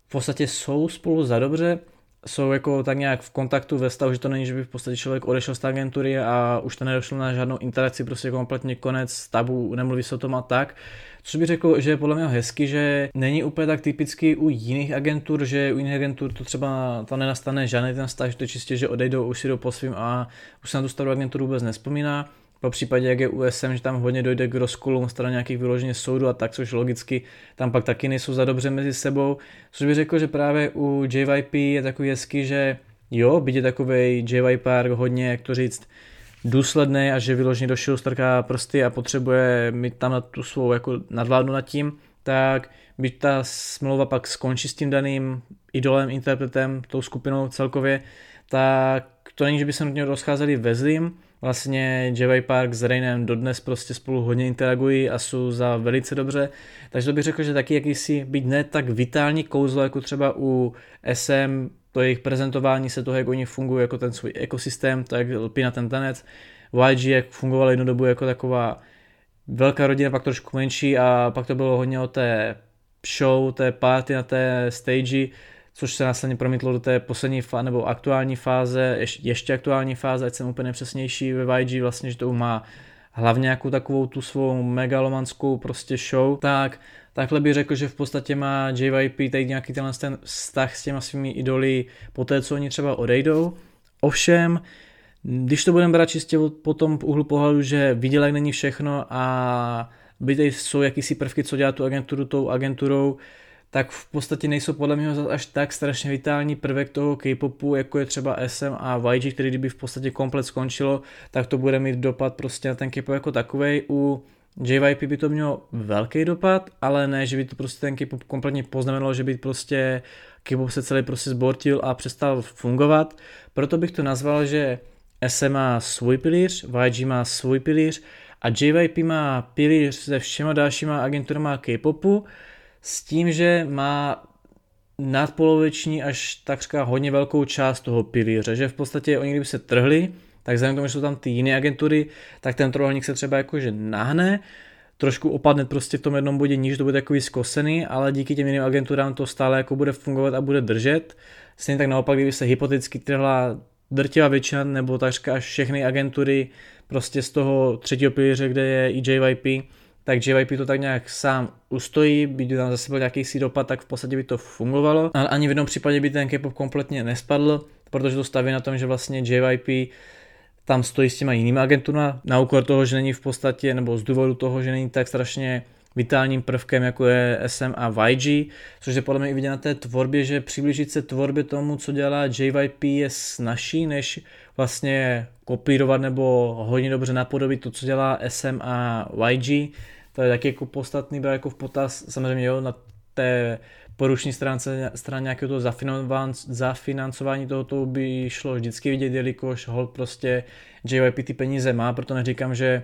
v podstatě jsou spolu za dobře, jsou jako tak nějak v kontaktu ve stavu, že to není, že by v podstatě člověk odešel z té agentury a už to nedošlo na žádnou interakci, prostě kompletně konec tabu, nemluví se o tom a tak. Což bych řekl, že je podle mě hezky, že není úplně tak typický u jiných agentur, že u jiných agentur to třeba tam nenastane žádný ten stav, že to je čistě, že odejdou, už si jdou po svým a už se na tu starou agenturu vůbec nespomíná. Po případě, jak je USM, že tam hodně dojde k rozkolům stran nějakých vyloženě soudů a tak, což logicky tam pak taky nejsou za dobře mezi sebou. Což bych řekl, že právě u JYP je takový hezky, že jo, byť je takový JYP hodně, jak to říct, důsledný a že vyloženě do strká prsty a potřebuje mít tam na tu svou jako nadvládnu nad tím, tak byť ta smlouva pak skončí s tím daným idolem, interpretem, tou skupinou celkově, tak to není, že by se nutně rozcházeli ve zlým, Vlastně JY Park s Rainem dodnes prostě spolu hodně interagují a jsou za velice dobře, takže to bych řekl, že taky jakýsi, byť ne tak vitální kouzlo, jako třeba u SM, to jejich prezentování se toho, jak oni fungují jako ten svůj ekosystém, to jak lpí na ten tanec, YG, jak fungoval jednu dobu jako taková velká rodina, pak trošku menší a pak to bylo hodně o té show, té party na té stage, což se následně promítlo do té poslední fáze, nebo aktuální fáze, ještě, ještě aktuální fáze, ať jsem úplně přesnější ve YG, vlastně, že to má hlavně jako takovou tu svou megalomanskou prostě show, tak takhle bych řekl, že v podstatě má JYP tady nějaký tenhle ten vztah s těma svými idoly po té, co oni třeba odejdou. Ovšem, když to budeme brát čistě po tom úhlu pohledu, že výdělek není všechno a by tady jsou jakýsi prvky, co dělá tu agenturu tou agenturou, tak v podstatě nejsou podle mě až tak strašně vitální prvek toho K-popu, jako je třeba SM a YG, který kdyby v podstatě komplet skončilo, tak to bude mít dopad prostě na ten K-pop jako takovej. U JYP by to mělo velký dopad, ale ne, že by to prostě ten K-pop kompletně poznamenalo, že by prostě K-pop se celý prostě zbortil a přestal fungovat. Proto bych to nazval, že SM má svůj pilíř, YG má svůj pilíř a JYP má pilíř se všema dalšíma agenturama K-popu, s tím, že má nadpoloviční až takřka hodně velkou část toho pilíře, že v podstatě oni kdyby se trhli, tak vzhledem k tomu, že jsou tam ty jiné agentury, tak ten trojuhelník se třeba jakože nahne, trošku opadne prostě v tom jednom bodě níž, to bude takový zkosený, ale díky těm jiným agenturám to stále jako bude fungovat a bude držet. Stejně tak naopak, kdyby se hypoteticky trhla drtivá většina nebo takřka až všechny agentury prostě z toho třetího pilíře, kde je i JYP, tak JYP to tak nějak sám ustojí, by tam zase byl nějaký si dopad, tak v podstatě by to fungovalo. Ale ani v jednom případě by ten K-pop kompletně nespadl, protože to staví na tom, že vlastně JYP tam stojí s těma jinými agenturami na úkor toho, že není v podstatě, nebo z důvodu toho, že není tak strašně vitálním prvkem, jako je SM a YG, což je podle mě i vidět na té tvorbě, že přiblížit se tvorbě tomu, co dělá JYP je snažší, než vlastně kopírovat nebo hodně dobře napodobit to, co dělá SM a YG. To je taky jako podstatný, jako v potaz, samozřejmě jo, na té poruční stránce, straně nějakého toho zafinancování tohoto by šlo vždycky vidět, jelikož hold prostě JYP ty peníze má, proto neříkám, že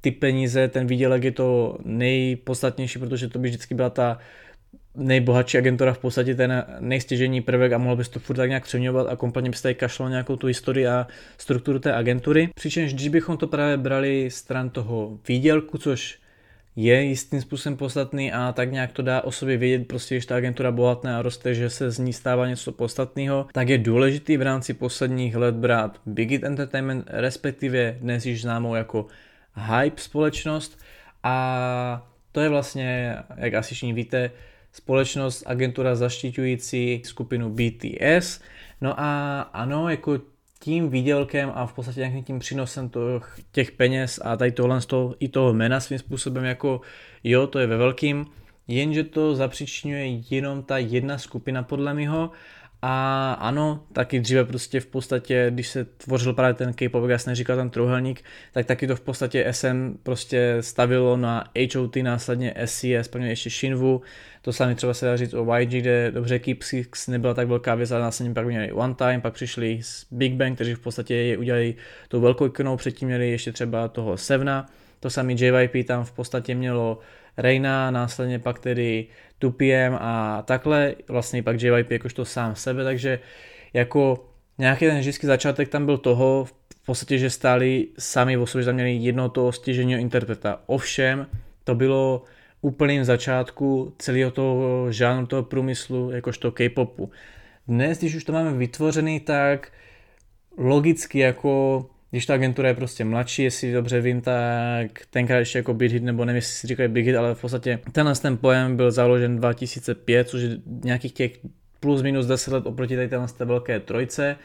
ty peníze, ten výdělek je to nejpodstatnější, protože to by vždycky byla ta nejbohatší agentura v podstatě ten nejstěžení prvek a mohl bys to furt tak nějak přeměňovat a kompletně byste kašlo nějakou tu historii a strukturu té agentury. Přičemž když bychom to právě brali stran toho výdělku, což je jistým způsobem podstatný a tak nějak to dá o sobě vědět, prostě když ta agentura bohatne a roste, že se z ní stává něco podstatného, tak je důležitý v rámci posledních let brát Big It Entertainment, respektive dnes již známou jako Hype společnost a to je vlastně, jak asi všichni víte, společnost, agentura zaštiťující skupinu BTS. No a ano, jako tím výdělkem a v podstatě nějakým tím přínosem těch peněz a tady tohle toho, i toho jména svým způsobem jako jo, to je ve velkým, jenže to zapříčňuje jenom ta jedna skupina podle mého a ano, taky dříve prostě v podstatě, když se tvořil právě ten K-pop, jak jsem říkal ten trouhelník, tak taky to v podstatě SM prostě stavilo na HOT, následně SCS, prvně ještě Shinvu, to samé třeba se dá říct o YG, kde dobře Keep Six nebyla tak velká věc, ale následně pak měli One Time, pak přišli z Big Bang, kteří v podstatě je udělali tou velkou ikonou, předtím měli ještě třeba toho Sevna, to samé JYP tam v podstatě mělo Reina, následně pak tedy 2PM a takhle, vlastně pak JYP jakožto sám sebe, takže jako nějaký ten vždycky začátek tam byl toho, v podstatě, že stáli sami o sobě, že tam měli jednoho toho stěženího interpreta. Ovšem, to bylo úplným začátku celého toho žánru, toho průmyslu, jakožto K-popu. Dnes, když už to máme vytvořený, tak logicky jako když ta agentura je prostě mladší, jestli dobře vím, tak tenkrát ještě jako Big Hit, nebo nevím, jestli si říkají Big Hit, ale v podstatě tenhle ten pojem byl založen 2005, což je nějakých těch plus minus 10 let oproti tady té velké trojce,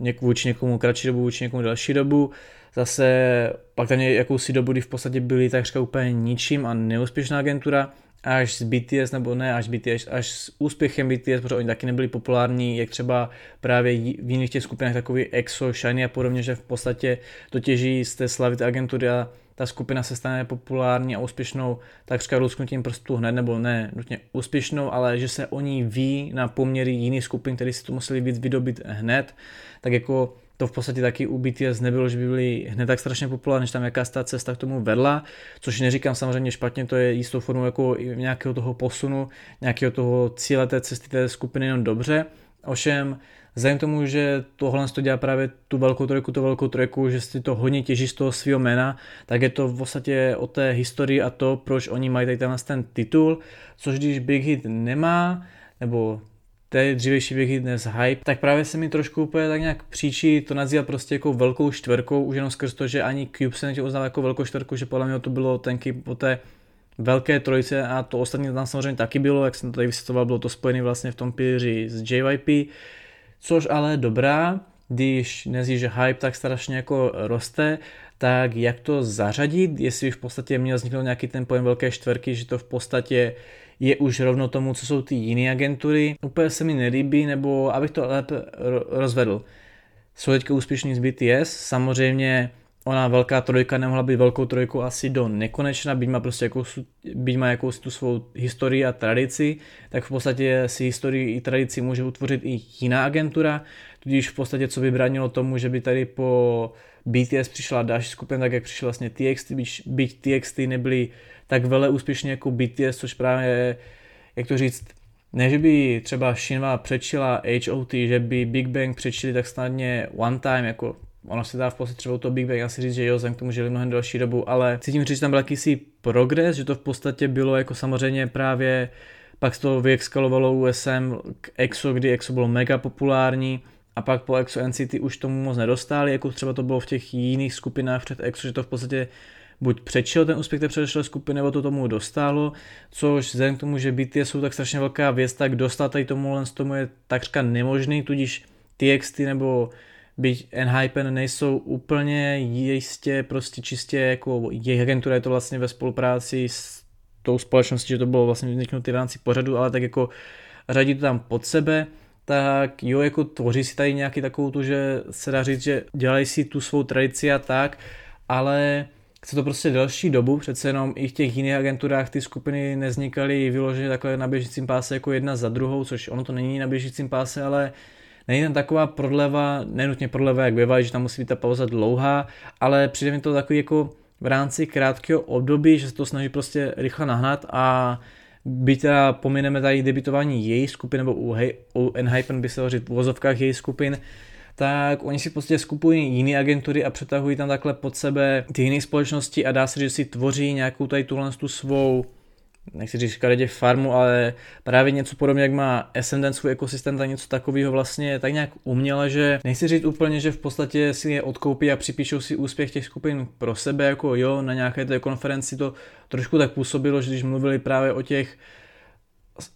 něk, vůči někomu kratší dobu, vůči někomu další dobu. Zase pak tam jakousi dobu, kdy v podstatě byli takřka úplně ničím a neúspěšná agentura, až s BTS, nebo ne až BTS, až s úspěchem BTS, protože oni taky nebyli populární, jak třeba právě v jiných těch skupinách takový EXO, Shiny a podobně, že v podstatě to těží z té slavy agentury a ta skupina se stane populární a úspěšnou takřka lusknutím prstů hned, nebo ne nutně úspěšnou, ale že se o ní ví na poměry jiných skupin, které si to museli víc vydobit hned, tak jako to v podstatě taky u BTS nebylo, že by byli hned tak strašně populární, než tam jaká ta cesta k tomu vedla, což neříkám samozřejmě špatně, to je jistou formou jako nějakého toho posunu, nějakého toho cíle té cesty té skupiny jenom dobře, ovšem Vzhledem tomu, že tohle to dělá právě tu velkou trojku, tu velkou trojku, že si to hodně těží z toho svého jména, tak je to v podstatě o té historii a to, proč oni mají tady ten titul, což když Big Hit nemá, nebo té dřívější věky dnes hype, tak právě se mi trošku úplně tak nějak příčí to nazývat prostě jako velkou čtvrkou, už jenom skrz to, že ani Cube se netě uznal jako velkou čtvrku, že podle mě to bylo tenky po té velké trojice a to ostatní tam samozřejmě taky bylo, jak jsem to tady vysvětloval, bylo to spojené vlastně v tom pilíři s JYP, což ale dobrá, když nezí, že hype tak strašně jako roste, tak jak to zařadit, jestli v podstatě měl vzniknout nějaký ten pojem velké čtvrky, že to v podstatě je už rovno tomu, co jsou ty jiné agentury. Úplně se mi nelíbí, nebo abych to lépe rozvedl. Jsou teďka úspěšní z BTS, samozřejmě ona velká trojka nemohla být velkou trojkou asi do nekonečna, byť má prostě jakou, byť má jakousi tu svou historii a tradici, tak v podstatě si historii i tradici může utvořit i jiná agentura, tudíž v podstatě co by bránilo tomu, že by tady po BTS přišla další skupina, tak jak přišel vlastně TXT, byť TXT nebyli tak vele úspěšně jako BTS, což právě, jak to říct, ne, že by třeba Shinva přečila HOT, že by Big Bang přečili tak snadně One Time, jako ono se dá v podstatě třeba to Big Bang asi říct, že jo, vzhledem k tomu žili mnohem další dobu, ale cítím říct, že tam byl jakýsi progres, že to v podstatě bylo jako samozřejmě právě pak se to vyexkalovalo USM k EXO, kdy EXO bylo mega populární, a pak po EXO NCT už tomu moc nedostali, jako třeba to bylo v těch jiných skupinách před EXO, že to v podstatě buď přečil ten úspěch té předešlé skupiny, nebo to tomu dostalo, což vzhledem k tomu, že BTS jsou tak strašně velká věc, tak dostat tady tomu len z tomu je takřka nemožný, tudíž TXT nebo byť Enhypen nejsou úplně jistě prostě čistě jako jejich agentura je to vlastně ve spolupráci s tou společností, že to bylo vlastně vzniknuté v rámci pořadu, ale tak jako řadí to tam pod sebe, tak jo, jako tvoří si tady nějaký takovou tu, že se dá říct, že dělají si tu svou tradici a tak, ale chce to prostě delší dobu, přece jenom i v těch jiných agenturách ty skupiny nevznikaly vyloženě takhle na běžícím páse jako jedna za druhou, což ono to není na běžícím páse, ale není tam taková prodleva, nenutně prodleva, jak bývá, že tam musí být ta pauza dlouhá, ale přijde mi to takový jako v rámci krátkého období, že se to snaží prostě rychle nahnat a byť teda pomineme tady debitování jejich skupin, nebo u, hej, u Enhypen by se hovořit v vozovkách jejich skupin, tak oni si prostě skupují jiné agentury a přetahují tam takhle pod sebe ty jiné společnosti a dá se, že si tvoří nějakou tady tuhle tu svou nechci říct radě farmu, ale právě něco podobně, jak má Ascendant svůj ekosystém, tak něco takového vlastně tak nějak uměle, že nechci říct úplně, že v podstatě si je odkoupí a připíšou si úspěch těch skupin pro sebe, jako jo, na nějaké té konferenci to trošku tak působilo, že když mluvili právě o těch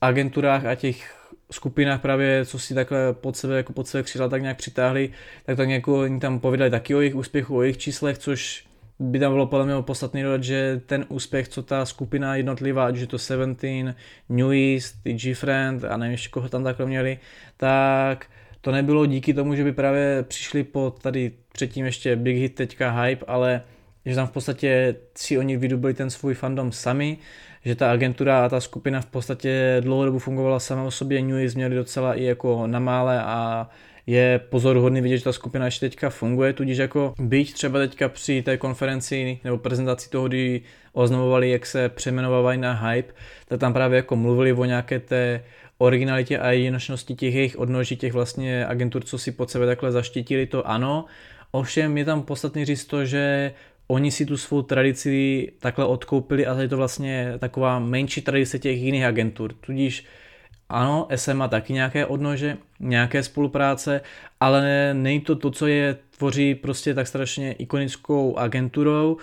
agenturách a těch skupinách právě, co si takhle pod sebe, jako pod sebe křídla tak nějak přitáhli, tak tak nějak oni tam povídali taky o jejich úspěchu, o jejich číslech, což by tam bylo podle mě podstatný dodat, že ten úspěch, co ta skupina jednotlivá, ať je to Seventeen, New East, G-Friend a nevím ještě koho tam takhle měli, tak to nebylo díky tomu, že by právě přišli po tady předtím ještě Big Hit teďka hype, ale že tam v podstatě si oni vydubili ten svůj fandom sami, že ta agentura a ta skupina v podstatě dlouhodobu fungovala sama o sobě, New East měli docela i jako na mále a je pozoruhodný vidět, že ta skupina ještě teďka funguje, tudíž jako byť třeba teďka při té konferenci nebo prezentaci toho, kdy oznamovali, jak se přeměnovávají na hype, tak tam právě jako mluvili o nějaké té originalitě a jednočnosti těch jejich odnoží, těch vlastně agentur, co si pod sebe takhle zaštítili, to ano. Ovšem je tam podstatný říct to, že oni si tu svou tradici takhle odkoupili a je to vlastně taková menší tradice těch jiných agentur. Tudíž ano, SM má taky nějaké odnože, nějaké spolupráce, ale není to to, co je tvoří prostě tak strašně ikonickou agenturou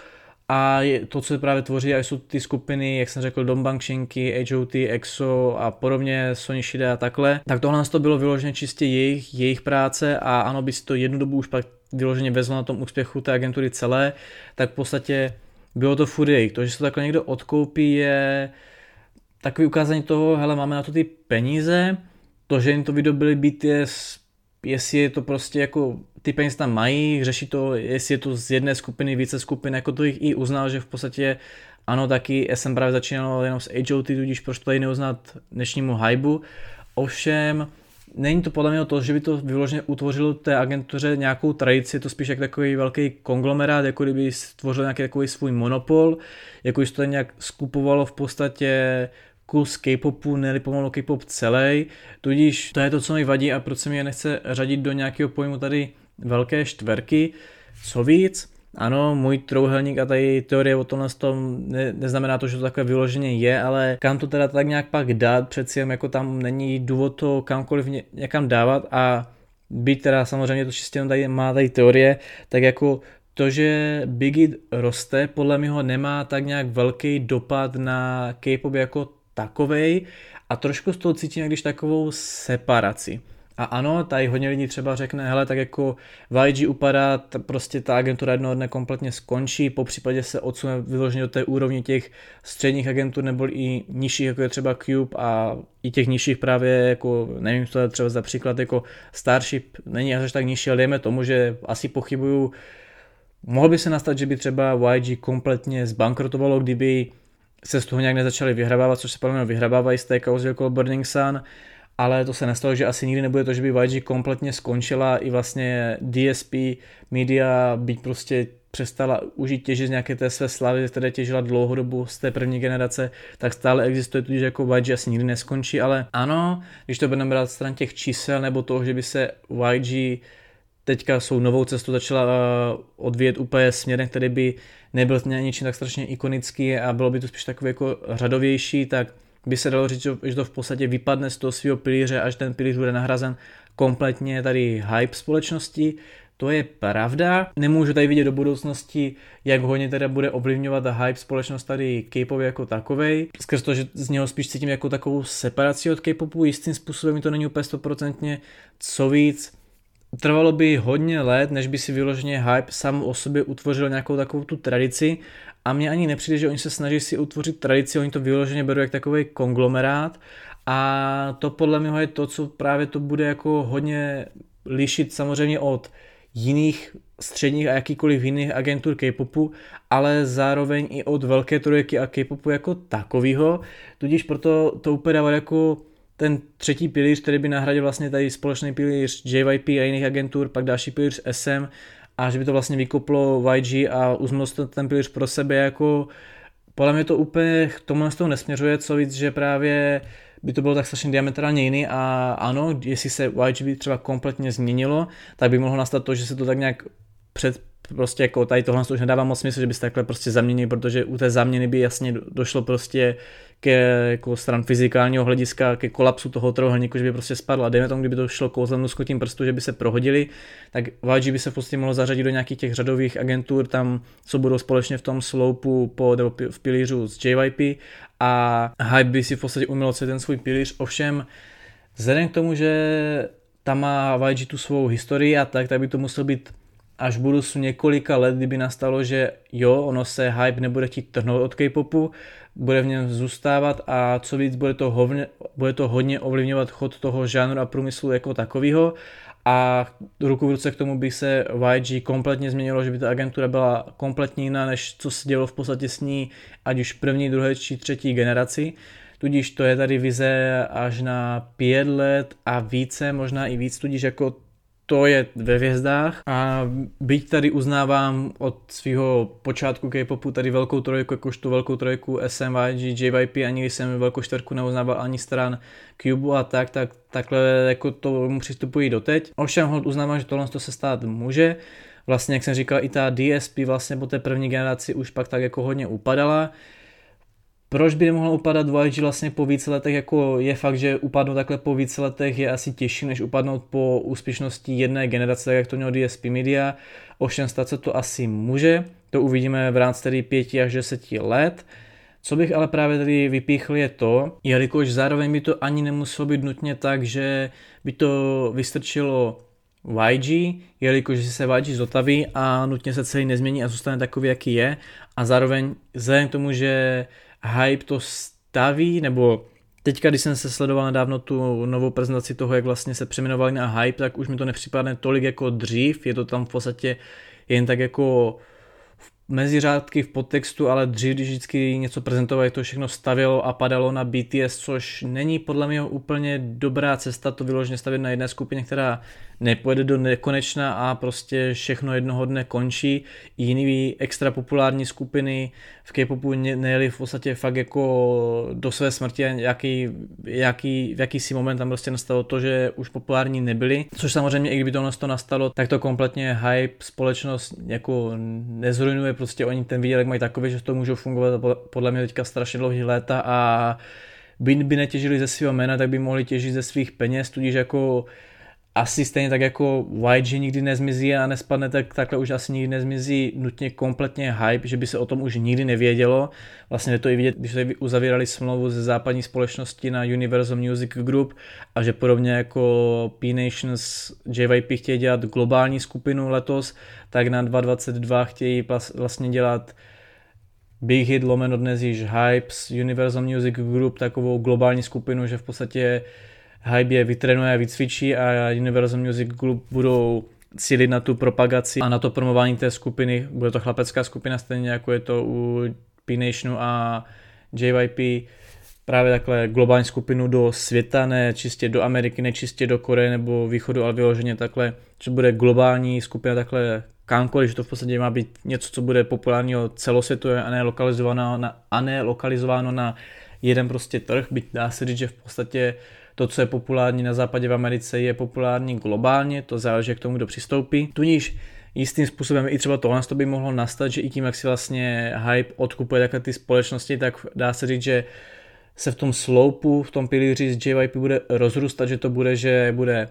a je to, co právě tvoří, a jsou ty skupiny, jak jsem řekl, Dombang Shinky, HOT, EXO a podobně, Sony Shide a takhle, tak tohle to bylo vyloženě čistě jejich, jejich práce a ano, by si to jednu dobu už pak vyloženě vezlo na tom úspěchu té agentury celé, tak v podstatě bylo to furt jejich. To, že se to takhle někdo odkoupí, je takový ukázání toho, hele, máme na to ty peníze, to, že jim to vydobili být je, jestli je to prostě jako, ty peníze tam mají, řeší to, jestli je to z jedné skupiny, více skupin, jako to jich i uznal, že v podstatě ano, taky jsem právě začínal jenom s HOT, tudíž proč to tady neuznat dnešnímu hybu. Ovšem, není to podle mě to, že by to vyloženě utvořilo té agentuře nějakou tradici, je to spíš jak takový velký konglomerát, jako kdyby stvořil nějaký takový svůj monopol, jako to nějak skupovalo v podstatě kus K-popu, ne pomalu K-pop celý, tudíž to je to, co mi vadí a proč se mi je nechce řadit do nějakého pojmu tady velké štverky. Co víc, ano, můj trouhelník a tady teorie o tomhle tom ne, neznamená to, že to takhle vyloženě je, ale kam to teda tak nějak pak dát, přeci jen jako tam není důvod to kamkoliv ně, někam dávat a byť teda samozřejmě to čistě tady má tady teorie, tak jako to, že Biggie roste, podle mě ho nemá tak nějak velký dopad na K-pop jako takovej a trošku z toho cítím když takovou separaci. A ano, tady hodně lidí třeba řekne, hele, tak jako YG upadá, t- prostě ta agentura jednoho dne kompletně skončí, po případě se odsune vyloženě do té úrovně těch středních agentur nebo i nižších, jako je třeba Cube a i těch nižších právě, jako nevím, co je třeba za příklad, jako Starship není až tak nižší, ale dejme tomu, že asi pochybuju, Mohl by se nastat, že by třeba YG kompletně zbankrotovalo, kdyby se z toho nějak nezačali vyhrabávat, což se podle mě vyhrabávají z té kauzy okolo Burning Sun, ale to se nestalo, že asi nikdy nebude to, že by YG kompletně skončila i vlastně DSP media, být prostě přestala užít těžit z nějaké té své slavy, které těžila dlouhodobu z té první generace, tak stále existuje, tudíž jako YG asi nikdy neskončí, ale ano, když to budeme brát stran těch čísel nebo toho, že by se YG teďka jsou novou cestu začala eh, odvíjet úplně směrem, který by nebyl něčím tak strašně ikonický a bylo by to spíš takový jako řadovější, tak by se dalo říct, že to v podstatě vypadne z toho svého pilíře, až ten pilíř bude nahrazen kompletně tady hype společnosti. To je pravda. Nemůžu tady vidět do budoucnosti, jak hodně teda bude ovlivňovat hype společnost tady K-popu jako takovej. Skrz to, že z něho spíš cítím jako takovou separaci od K-popu, jistým způsobem to není úplně stoprocentně. Co víc, trvalo by hodně let, než by si vyloženě hype sám o sobě utvořil nějakou takovou tu tradici a mně ani nepřijde, že oni se snaží si utvořit tradici, oni to vyloženě berou jak takový konglomerát. A to podle mě je to, co právě to bude jako hodně lišit samozřejmě od jiných středních a jakýkoliv jiných agentur K-popu, ale zároveň i od velké trojky a K-popu jako takového, tudíž proto to úplně dává jako ten třetí pilíř, který by nahradil vlastně tady společný pilíř JYP a jiných agentur, pak další pilíř SM a že by to vlastně vykoplo YG a uzmul ten pilíř pro sebe jako podle mě to úplně k tomu z toho nesměřuje, co víc, že právě by to bylo tak strašně diametrálně jiný a ano, jestli se YG by třeba kompletně změnilo, tak by mohlo nastat to, že se to tak nějak před prostě jako tady tohle už nedává moc smysl, že byste takhle prostě zaměnili, protože u té zaměny by jasně došlo prostě ke jako stran fyzikálního hlediska ke kolapsu toho trojuhelníku, že by prostě spadla. Dejme tomu, kdyby to šlo kouzlem skotím prstu, že by se prohodili, tak YG by se podstatě mohlo zařadit do nějakých těch řadových agentur, tam, co budou společně v tom sloupu po, nebo v pilířu s JYP a Hype by si v podstatě uměl ten svůj pilíř, ovšem vzhledem k tomu, že tam má YG tu svou historii a tak, tak by to muselo být až v budoucnu několika let, kdyby nastalo, že jo, ono se hype nebude chtít trhnout od K-popu, bude v něm zůstávat a co víc, bude to, hovně, bude to hodně ovlivňovat chod toho žánru a průmyslu jako takového a ruku v ruce k tomu by se YG kompletně změnilo, že by ta agentura byla kompletně jiná, než co se dělo v podstatě s ní, ať už první, druhé či třetí generaci. Tudíž to je tady vize až na pět let a více, možná i víc, tudíž jako to je ve hvězdách a byť tady uznávám od svého počátku K-popu tady velkou trojku, jakožto velkou trojku SMYG, JYP, ani jsem velkou čtvrku neuznával ani stran Cube a tak, tak takhle jako to mu přistupují doteď. Ovšem hod uznávám, že tohle to se stát může. Vlastně, jak jsem říkal, i ta DSP vlastně po té první generaci už pak tak jako hodně upadala proč by nemohlo upadat YG vlastně po více letech, jako je fakt, že upadnout takhle po více letech je asi těžší, než upadnout po úspěšnosti jedné generace, tak jak to mělo DSP Media. Ovšem stát se to asi může, to uvidíme v rámci tedy 5 až 10 let. Co bych ale právě tady vypíchl je to, jelikož zároveň by to ani nemuselo být nutně tak, že by to vystrčilo YG, jelikož se YG zotaví a nutně se celý nezmění a zůstane takový, jaký je. A zároveň vzhledem k tomu, že hype to staví, nebo teďka, když jsem se sledoval nedávno tu novou prezentaci toho, jak vlastně se přeměnovali na hype, tak už mi to nepřipadne tolik jako dřív, je to tam v podstatě jen tak jako mezi řádky v podtextu, ale dřív, když vždycky něco prezentovali, to všechno stavilo a padalo na BTS, což není podle mě úplně dobrá cesta to vyloženě stavit na jedné skupině, která nepojede do nekonečna a prostě všechno jednoho dne končí. Jiný extra populární skupiny v K-popu nejeli v podstatě fakt jako do své smrti a jaký, jaký, v jakýsi moment tam prostě nastalo to, že už populární nebyli, což samozřejmě i kdyby to to nastalo, tak to kompletně hype společnost jako nezrujnuje, prostě oni ten výdělek mají takový, že to můžou fungovat podle mě teďka strašně dlouhý léta a by, by netěžili ze svého jména, tak by mohli těžit ze svých peněz, tudíž jako asi stejně tak jako YG nikdy nezmizí a nespadne, tak takhle už asi nikdy nezmizí nutně kompletně hype, že by se o tom už nikdy nevědělo. Vlastně je to i vidět, když se uzavírali smlouvu ze západní společnosti na Universal Music Group a že podobně jako P-Nations JYP chtějí dělat globální skupinu letos, tak na 2022 chtějí vlastně dělat Big Hit lomeno dnes již Hypes, Universal Music Group, takovou globální skupinu, že v podstatě Hype je vytrenuje a vycvičí a Universal Music Group budou cílit na tu propagaci a na to promování té skupiny. Bude to chlapecká skupina, stejně jako je to u P-Nationu a JYP právě takhle globální skupinu do světa, ne čistě do Ameriky, ne čistě do Koreje nebo východu, ale vyloženě takhle, že bude globální skupina takhle kamkoliv, že to v podstatě má být něco, co bude populárního celosvětově a ne lokalizováno na, a ne lokalizováno na jeden prostě trh, byť dá se říct, že v podstatě to, co je populární na západě v Americe, je populární globálně, to záleží, jak k tomu kdo přistoupí. Tudíž jistým způsobem i třeba tohle to by mohlo nastat, že i tím, jak si vlastně hype odkupuje takhle ty společnosti, tak dá se říct, že se v tom sloupu, v tom pilíři z JYP bude rozrůstat, že to bude, že bude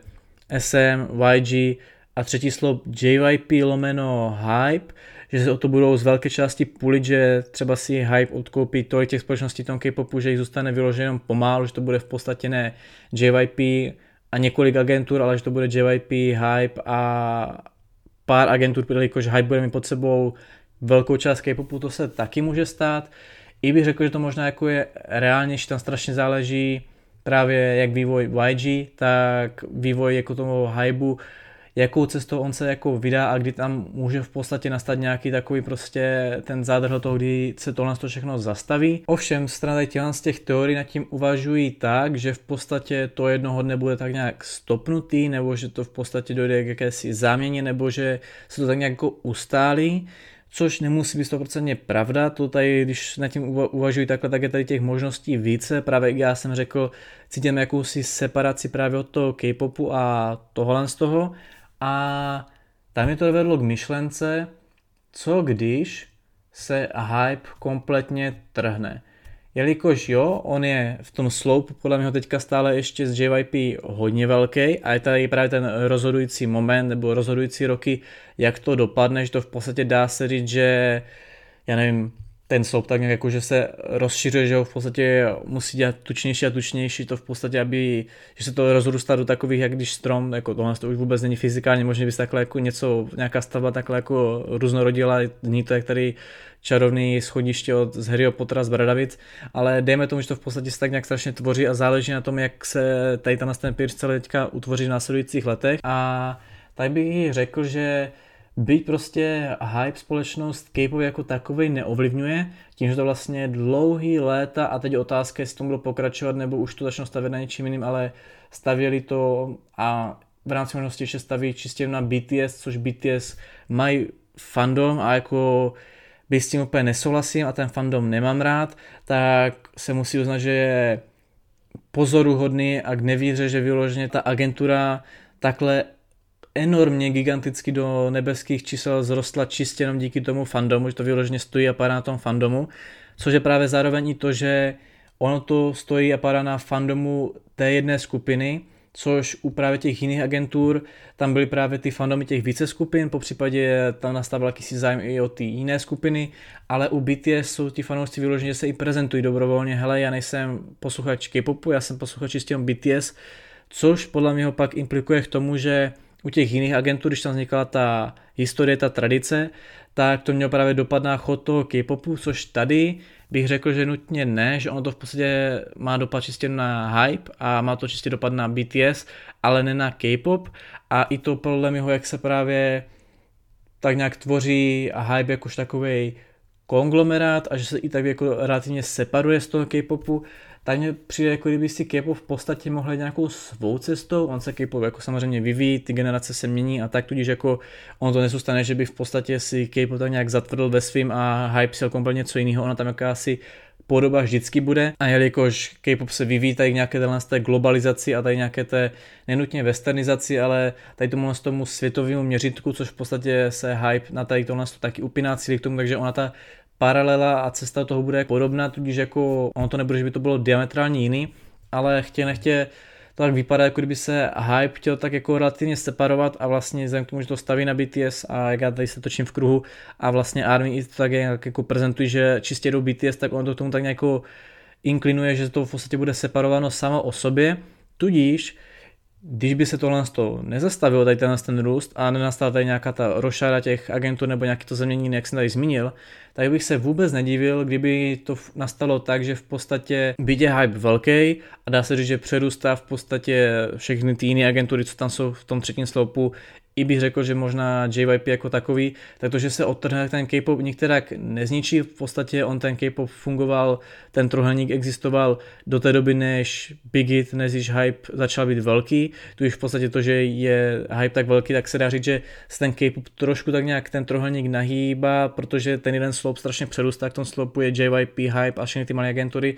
SM, YG a třetí sloup JYP lomeno hype, že se o to budou z velké části půlit, že třeba si hype odkoupí tolik těch společností tom K-popu, že jich zůstane vyloženo jenom pomálu, že to bude v podstatě ne JYP a několik agentur, ale že to bude JYP, hype a pár agentur, jelikož hype bude mít pod sebou velkou část K-popu, to se taky může stát. I bych řekl, že to možná jako je reálnější, tam strašně záleží právě jak vývoj YG, tak vývoj jako tomu hybu, jakou cestou on se jako vydá a kdy tam může v podstatě nastat nějaký takový prostě ten zádrhl toho, kdy se tohle to všechno zastaví. Ovšem strany těchto z těch teorií nad tím uvažují tak, že v podstatě to jednoho dne bude tak nějak stopnutý, nebo že to v podstatě dojde k jakési záměně, nebo že se to tak nějak jako ustálí což nemusí být 100% pravda, to tady, když nad tím uvažuji takhle, tak je tady těch možností více, právě já jsem řekl, cítím jakousi separaci právě od toho K-popu a tohle z toho a tam mi to vedlo k myšlence, co když se hype kompletně trhne. Jelikož jo, on je v tom sloupu podle mě teďka stále ještě z JYP hodně velký a je tady právě ten rozhodující moment nebo rozhodující roky, jak to dopadne, že to v podstatě dá se říct, že já nevím, ten sloup tak nějak jako, že se rozšiřuje, že ho v podstatě musí dělat tučnější a tučnější, to v podstatě, aby, že se to rozrůstá do takových, jak když strom, jako tohle to už vůbec není fyzikálně možné, by se takhle jako něco, nějaká stavba takhle jako různorodila, není to jak tady čarovný schodiště od z Harryho Pottera z Bradavic, ale dejme tomu, že to v podstatě se tak nějak strašně tvoří a záleží na tom, jak se tady ten Pierce celý teďka utvoří v následujících letech. A tak bych řekl, že byť prostě hype společnost k jako takový neovlivňuje, tím, že to vlastně dlouhý léta a teď otázka, jestli to bylo pokračovat nebo už to začnou stavět na něčím jiným, ale stavěli to a v rámci možnosti ještě staví čistě na BTS, což BTS mají fandom a jako by s tím úplně nesouhlasím a ten fandom nemám rád, tak se musí uznat, že je pozoruhodný a k nevíře, že vyloženě ta agentura takhle enormně giganticky do nebeských čísel zrostla čistě jenom díky tomu fandomu, že to vyloženě stojí a padá na tom fandomu, což je právě zároveň i to, že ono to stojí a padá na fandomu té jedné skupiny, což u právě těch jiných agentur, tam byly právě ty fandomy těch více skupin, po případě tam nastával jakýsi zájem i o ty jiné skupiny, ale u BTS jsou ti fanoušci vyloženě, že se i prezentují dobrovolně, hele, já nejsem posluchač K-popu, já jsem posluchač čistě BTS, což podle mě pak implikuje k tomu, že u těch jiných agentur, když tam vznikala ta historie, ta tradice, tak to mělo právě dopad na chod toho K-popu, což tady bych řekl, že nutně ne, že ono to v podstatě má dopad čistě na hype a má to čistě dopad na BTS, ale ne na K-pop. A i to podle mě, jak se právě tak nějak tvoří a hype jakož takový konglomerát a že se i tak jako relativně separuje z toho K-popu, tak mně přijde, jako kdyby si K-pop v podstatě mohl nějakou svou cestou, on se K-pop jako samozřejmě vyvíjí, ty generace se mění a tak tudíž jako on to nezůstane, že by v podstatě si K-pop tak nějak zatvrdl ve svým a hype si kompletně něco jiného, ona tam asi podoba vždycky bude. A jelikož K-pop se vyvíjí tady nějaké té globalizaci a tady nějaké té nenutně westernizaci, ale tady tomu tomu světovému měřitku, což v podstatě se hype na tady tohle taky upíná cíli k tomu, takže ona ta paralela a cesta toho bude podobná, tudíž jako ono to nebude, že by to bylo diametrálně jiný, ale chtě nechtě to tak vypadá, jako kdyby se hype chtěl tak jako relativně separovat a vlastně vzhledem k tomu, že to staví na BTS a jak já tady se točím v kruhu a vlastně ARMY i to tak jak jako prezentují, že čistě jdou BTS, tak on to k tomu tak nějak inklinuje, že to v podstatě bude separováno samo o sobě, tudíž když by se tohle to nezastavilo, tady ten, ten růst a nenastala tady nějaká ta rošára těch agentů nebo nějaký to zemění, jak jsem tady zmínil, tak bych se vůbec nedivil, kdyby to nastalo tak, že v podstatě byť hype velký a dá se říct, že přerůstá v podstatě všechny ty jiné agentury, co tam jsou v tom třetím sloupu, i bych řekl, že možná JYP jako takový, tak to, že se odtrhne ten K-pop některak nezničí, v podstatě on ten K-pop fungoval, ten trohelník existoval do té doby, než Big Hit, než hype začal být velký, tu v podstatě to, že je hype tak velký, tak se dá říct, že se ten K-pop trošku tak nějak ten trohelník nahýbá, protože ten jeden slop strašně přerůstá, k tom slopu je JYP, hype a všechny ty malé agentury,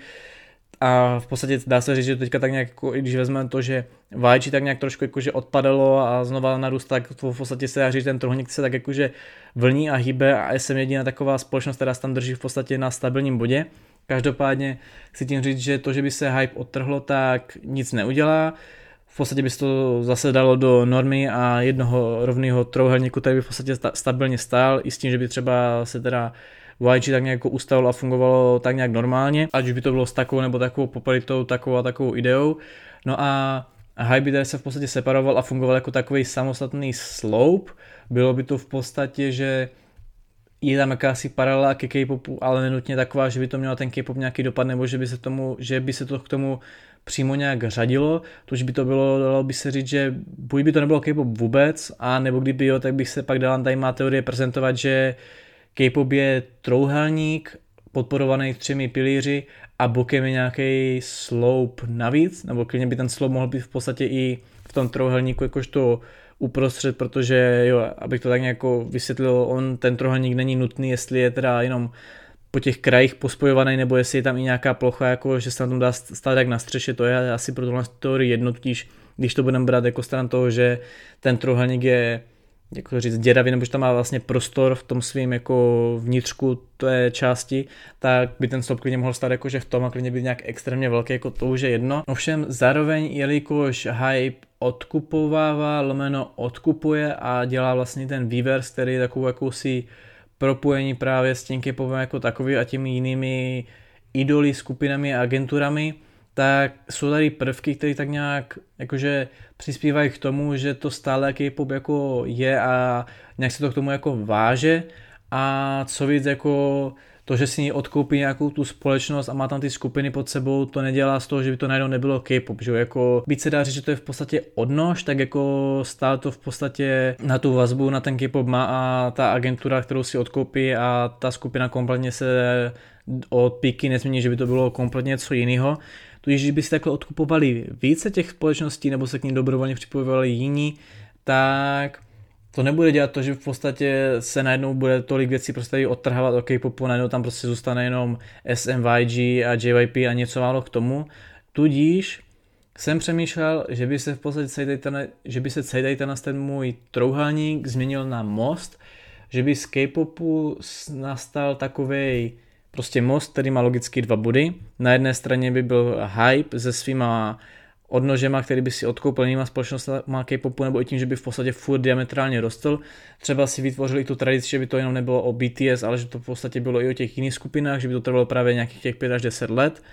a v podstatě dá se říct, že teďka tak nějak, jako, i když vezmeme to, že YG tak nějak trošku jakože odpadalo a znova narůst, tak v podstatě se dá říct, ten trohník se tak jakože vlní a hýbe a jsem jediná taková společnost, která se tam drží v podstatě na stabilním bodě. Každopádně chci tím říct, že to, že by se hype odtrhlo, tak nic neudělá. V podstatě by se to zase dalo do normy a jednoho rovného trouhelníku, který by v podstatě stabilně stál, i s tím, že by třeba se teda YG tak nějak jako ustavilo a fungovalo tak nějak normálně, ať už by to bylo s takovou nebo takovou popularitou, takovou a takovou ideou. No a Hybrider se v podstatě separoval a fungoval jako takový samostatný slope. Bylo by to v podstatě, že je tam jakási paralela ke K-popu, ale nenutně taková, že by to mělo ten K-pop nějaký dopad, nebo že by se, tomu, že by se to k tomu přímo nějak řadilo, to už by to bylo, dalo by se říct, že buď by to nebylo K-pop vůbec, a nebo kdyby jo, tak bych se pak dal tady má teorie prezentovat, že K-pop je trouhelník podporovaný třemi pilíři a bokem je nějaký slope navíc, nebo klidně by ten slope mohl být v podstatě i v tom trouhelníku jakožto uprostřed, protože jo, abych to tak nějak vysvětlil, on ten trohelník není nutný, jestli je teda jenom po těch krajích pospojovaný, nebo jestli je tam i nějaká plocha, jako že se na tom dá stát jak na střeše, to je asi pro tohle teorii jedno, když to budeme brát jako stran toho, že ten trohelník je jako říct, děravý, nebo že tam má vlastně prostor v tom svým jako vnitřku té části, tak by ten stop klidně mohl stát jako, že v tom a klidně být nějak extrémně velký, jako to už je jedno. Ovšem zároveň, jelikož hype odkupovává, lomeno odkupuje a dělá vlastně ten Weavers, který je takovou jakousi propojení právě s tím jako takový a těmi jinými idoly, skupinami a agenturami, tak jsou tady prvky, které tak nějak jakože přispívají k tomu, že to stále K-pop jako je a nějak se to k tomu jako váže a co víc jako to, že si odkoupí nějakou tu společnost a má tam ty skupiny pod sebou, to nedělá z toho, že by to najednou nebylo K-pop, že jako víc se dá říct, že to je v podstatě odnož, tak jako stále to v podstatě na tu vazbu na ten K-pop má a ta agentura, kterou si odkoupí a ta skupina kompletně se od píky nezmění, že by to bylo kompletně něco jiného. Tudíž, když by si takhle odkupovali více těch společností nebo se k ním dobrovolně připojovali jiní, tak to nebude dělat to, že v podstatě se najednou bude tolik věcí prostě odtrhávat od K-popu, najednou tam prostě zůstane jenom SMYG a JYP a něco málo k tomu. Tudíž jsem přemýšlel, že by se v podstatě celý že by se celý ten, ten můj trouhelník změnil na most, že by z K-popu nastal takový prostě most, který má logicky dva body. Na jedné straně by byl hype se svýma odnožema, který by si odkoupil jinýma společnostma K-popu nebo i tím, že by v podstatě furt diametrálně rostl. Třeba si vytvořili tu tradici, že by to jenom nebylo o BTS, ale že to v podstatě bylo i o těch jiných skupinách, že by to trvalo právě nějakých těch 5 až 10 let,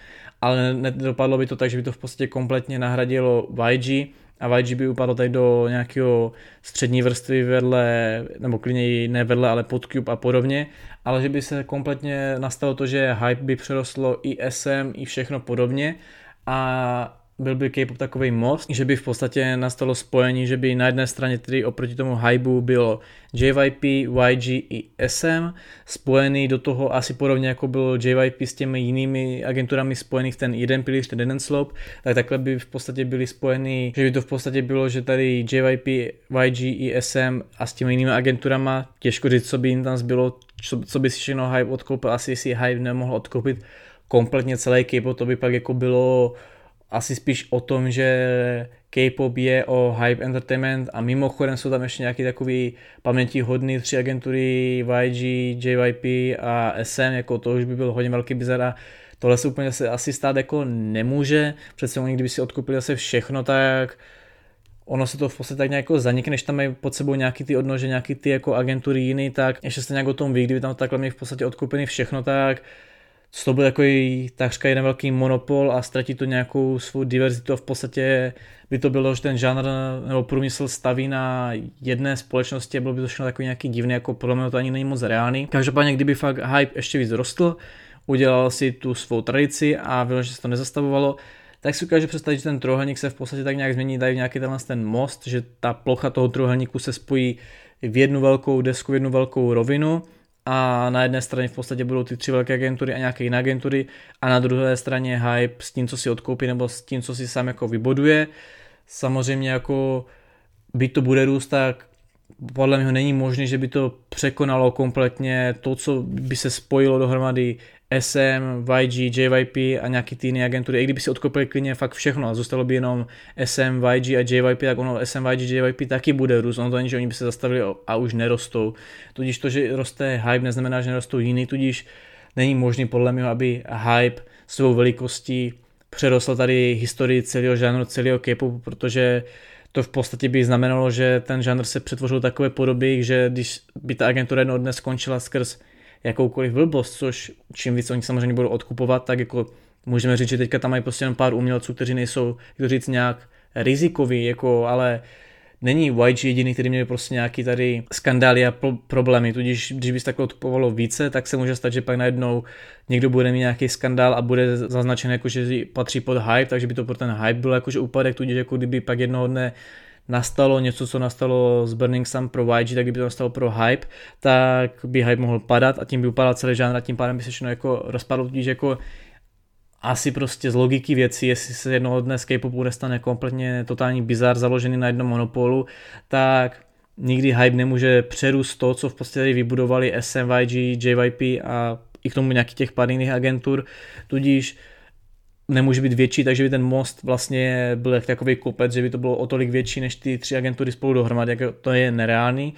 ale nedopadlo by to tak, že by to v podstatě kompletně nahradilo YG a YG by upadlo tady do nějakého střední vrstvy vedle, nebo klidně ne vedle, ale pod Cube a podobně, ale že by se kompletně nastalo to, že hype by přerostlo i SM, i všechno podobně. A byl by K-pop takový most, že by v podstatě nastalo spojení, že by na jedné straně tedy oproti tomu hybu bylo JYP, YG i SM, spojený do toho asi podobně jako bylo JYP s těmi jinými agenturami spojených ten jeden pilíř, ten jeden slope, tak takhle by v podstatě byli spojení, že by to v podstatě bylo, že tady JYP, YG i SM a s těmi jinými agenturama, těžko říct, co by jim tam zbylo, co, co by si všechno hype odkoupil, asi si hype nemohl odkoupit kompletně celý K-pop, to by pak jako bylo asi spíš o tom, že K-pop je o hype entertainment a mimochodem jsou tam ještě nějaký takový paměti hodný tři agentury YG, JYP a SM, jako to už by byl hodně velký bizar a tohle se úplně se asi stát jako nemůže, přece oni kdyby si odkoupili zase všechno, tak ono se to v podstatě tak nějak jako zanikne, než tam mají pod sebou nějaký ty odnože, nějaký ty jako agentury jiný, tak ještě se nějak o tom ví, kdyby tam takhle měli v podstatě odkoupený všechno, tak to byl takový takřka jeden velký monopol a ztratí to nějakou svou diverzitu a v podstatě by to bylo, že ten žánr nebo průmysl staví na jedné společnosti a bylo by to všechno takový nějaký divný, jako podle mě to ani není moc reálný. Každopádně, kdyby fakt hype ještě víc rostl, udělal si tu svou tradici a bylo, že se to nezastavovalo, tak si ukáže představit, že ten trojuhelník se v podstatě tak nějak změní, dají nějaký tenhle ten most, že ta plocha toho trojuhelníku se spojí v jednu velkou desku, v jednu velkou rovinu a na jedné straně v podstatě budou ty tři velké agentury a nějaké jiné agentury a na druhé straně hype s tím, co si odkoupí nebo s tím, co si sám jako vyboduje. Samozřejmě jako by to bude růst, tak podle mě není možné, že by to překonalo kompletně to, co by se spojilo dohromady SM, YG, JYP a nějaký ty jiné agentury. I kdyby si odkoupili klidně fakt všechno a zůstalo by jenom SM, YG a JYP, tak ono SM, YG, JYP taky bude růst. Ono to není, že oni by se zastavili a už nerostou. Tudíž to, že roste hype, neznamená, že nerostou jiný, tudíž není možný podle mě, aby hype svou velikostí přerostl tady historii celého žánru, celého K-popu, protože to v podstatě by znamenalo, že ten žánr se přetvořil takové podoby, že když by ta agentura jednou dnes skončila skrz jakoukoliv blbost, což čím víc oni samozřejmě budou odkupovat, tak jako můžeme říct, že teďka tam mají prostě jen pár umělců, kteří nejsou, jak říct, nějak rizikoví, jako, ale není YG jediný, který měl prostě nějaký tady skandály a pro- problémy, tudíž když by se takhle odkupovalo více, tak se může stát, že pak najednou někdo bude mít nějaký skandál a bude zaznačen jako, že patří pod hype, takže by to pro ten hype byl jakože úpadek, tudíž jako kdyby pak jednoho dne nastalo něco, co nastalo s Burning Sun pro YG, tak kdyby to nastalo pro Hype, tak by Hype mohl padat a tím by upadal celý žánr a tím pádem by se všechno jako rozpadlo, tudíž jako asi prostě z logiky věcí, jestli se jednoho dne z K-popu nestane kompletně totální bizar založený na jednom monopolu, tak nikdy hype nemůže přerůst to, co v podstatě vybudovali SMYG, JYP a i k tomu nějakých těch pár jiných agentur, tudíž nemůže být větší, takže by ten most vlastně byl jak takový kopec, že by to bylo o tolik větší než ty tři agentury spolu dohromady, jako to je nereálný.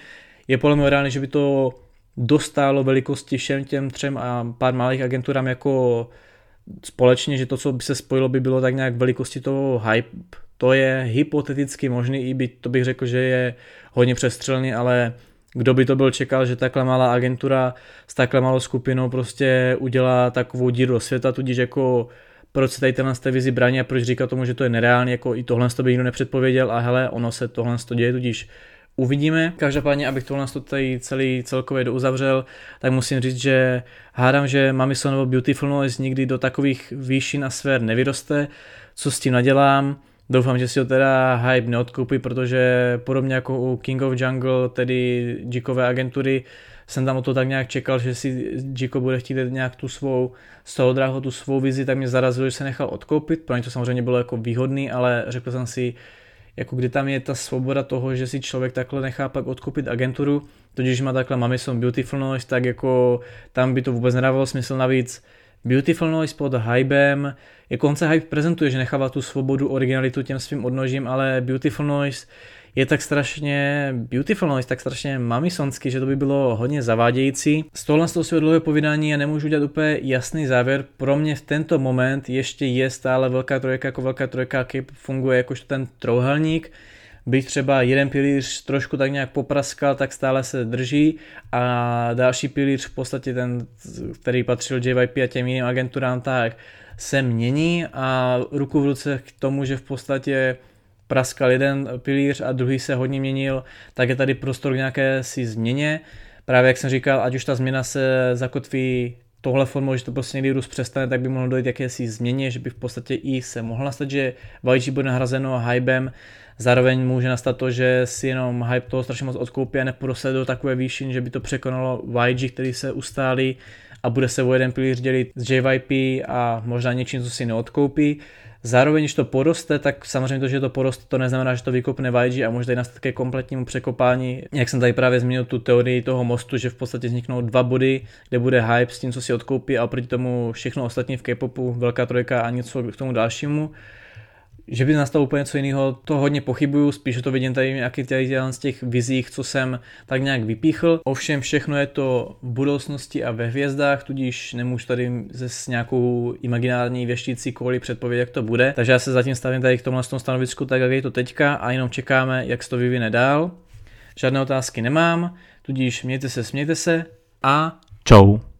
Je podle mě reálný, že by to dostálo velikosti všem těm třem a pár malých agenturám jako společně, že to, co by se spojilo, by bylo tak nějak velikosti toho hype. To je hypoteticky možný, i by to bych řekl, že je hodně přestřelný, ale kdo by to byl čekal, že takhle malá agentura s takhle malou skupinou prostě udělá takovou díru do světa, tudíž jako proč se tady tenhle vizi brání a proč říká tomu, že to je nereálně, jako i tohle to by nikdo nepředpověděl a hele, ono se tohle to děje, tudíž uvidíme. Každopádně, abych tohle to tady celý celkově douzavřel, tak musím říct, že hádám, že Mamisonovo Beautiful Noise nikdy do takových výšin a sfér nevyroste. Co s tím nadělám? Doufám, že si ho teda hype neodkoupí, protože podobně jako u King of Jungle, tedy Jikové agentury, jsem tam o to tak nějak čekal, že si Jiko bude chtít nějak tu svou, z toho dráho tu svou vizi, tak mě zarazilo, že se nechal odkoupit, pro ně to samozřejmě bylo jako výhodný, ale řekl jsem si, jako kdy tam je ta svoboda toho, že si člověk takhle nechá pak odkoupit agenturu, totiž má takhle Mamison Beautiful Noise, tak jako tam by to vůbec nedávalo smysl navíc. Beautiful Noise pod Hybem, jako on se Hype prezentuje, že nechává tu svobodu, originalitu těm svým odnožím, ale Beautiful Noise je tak strašně beautiful noise, tak strašně mamisonsky, že to by bylo hodně zavádějící. Z tohle z toho svého povídání já nemůžu udělat úplně jasný závěr. Pro mě v tento moment ještě je stále velká trojka jako velká trojka, jaký funguje jakožto ten trouhelník. Byť třeba jeden pilíř trošku tak nějak popraskal, tak stále se drží a další pilíř v podstatě ten, který patřil JYP a těm jiným agenturám, tak se mění a ruku v ruce k tomu, že v podstatě praskal jeden pilíř a druhý se hodně měnil, tak je tady prostor k nějaké si změně. Právě jak jsem říkal, ať už ta změna se zakotví tohle formou, že to prostě někdy růst přestane, tak by mohlo dojít jakési změně, že by v podstatě i se mohlo nastat, že YG bude nahrazeno hybem, zároveň může nastat to, že si jenom hype toho strašně moc odkoupí a nepůjde se do takové výšin, že by to překonalo YG, který se ustálí a bude se o jeden pilíř dělit s JYP a možná něčím, co si neodkoupí. Zároveň, když to poroste, tak samozřejmě to, že to poroste, to neznamená, že to vykopne YG a může tady nastat ke kompletnímu překopání. Jak jsem tady právě zmínil tu teorii toho mostu, že v podstatě vzniknou dva body, kde bude hype s tím, co si odkoupí a oproti tomu všechno ostatní v K-popu, velká trojka a něco k tomu dalšímu že by nastalo úplně něco jiného, to hodně pochybuju, spíš to vidím tady nějaký tady z těch vizích, co jsem tak nějak vypíchl. Ovšem všechno je to v budoucnosti a ve hvězdách, tudíž nemůžu tady s nějakou imaginární věšticí kvůli předpovědět, jak to bude. Takže já se zatím stavím tady k tomhle stanovisku tak, jak je to teďka a jenom čekáme, jak se to vyvine dál. Žádné otázky nemám, tudíž mějte se, smějte se a čau.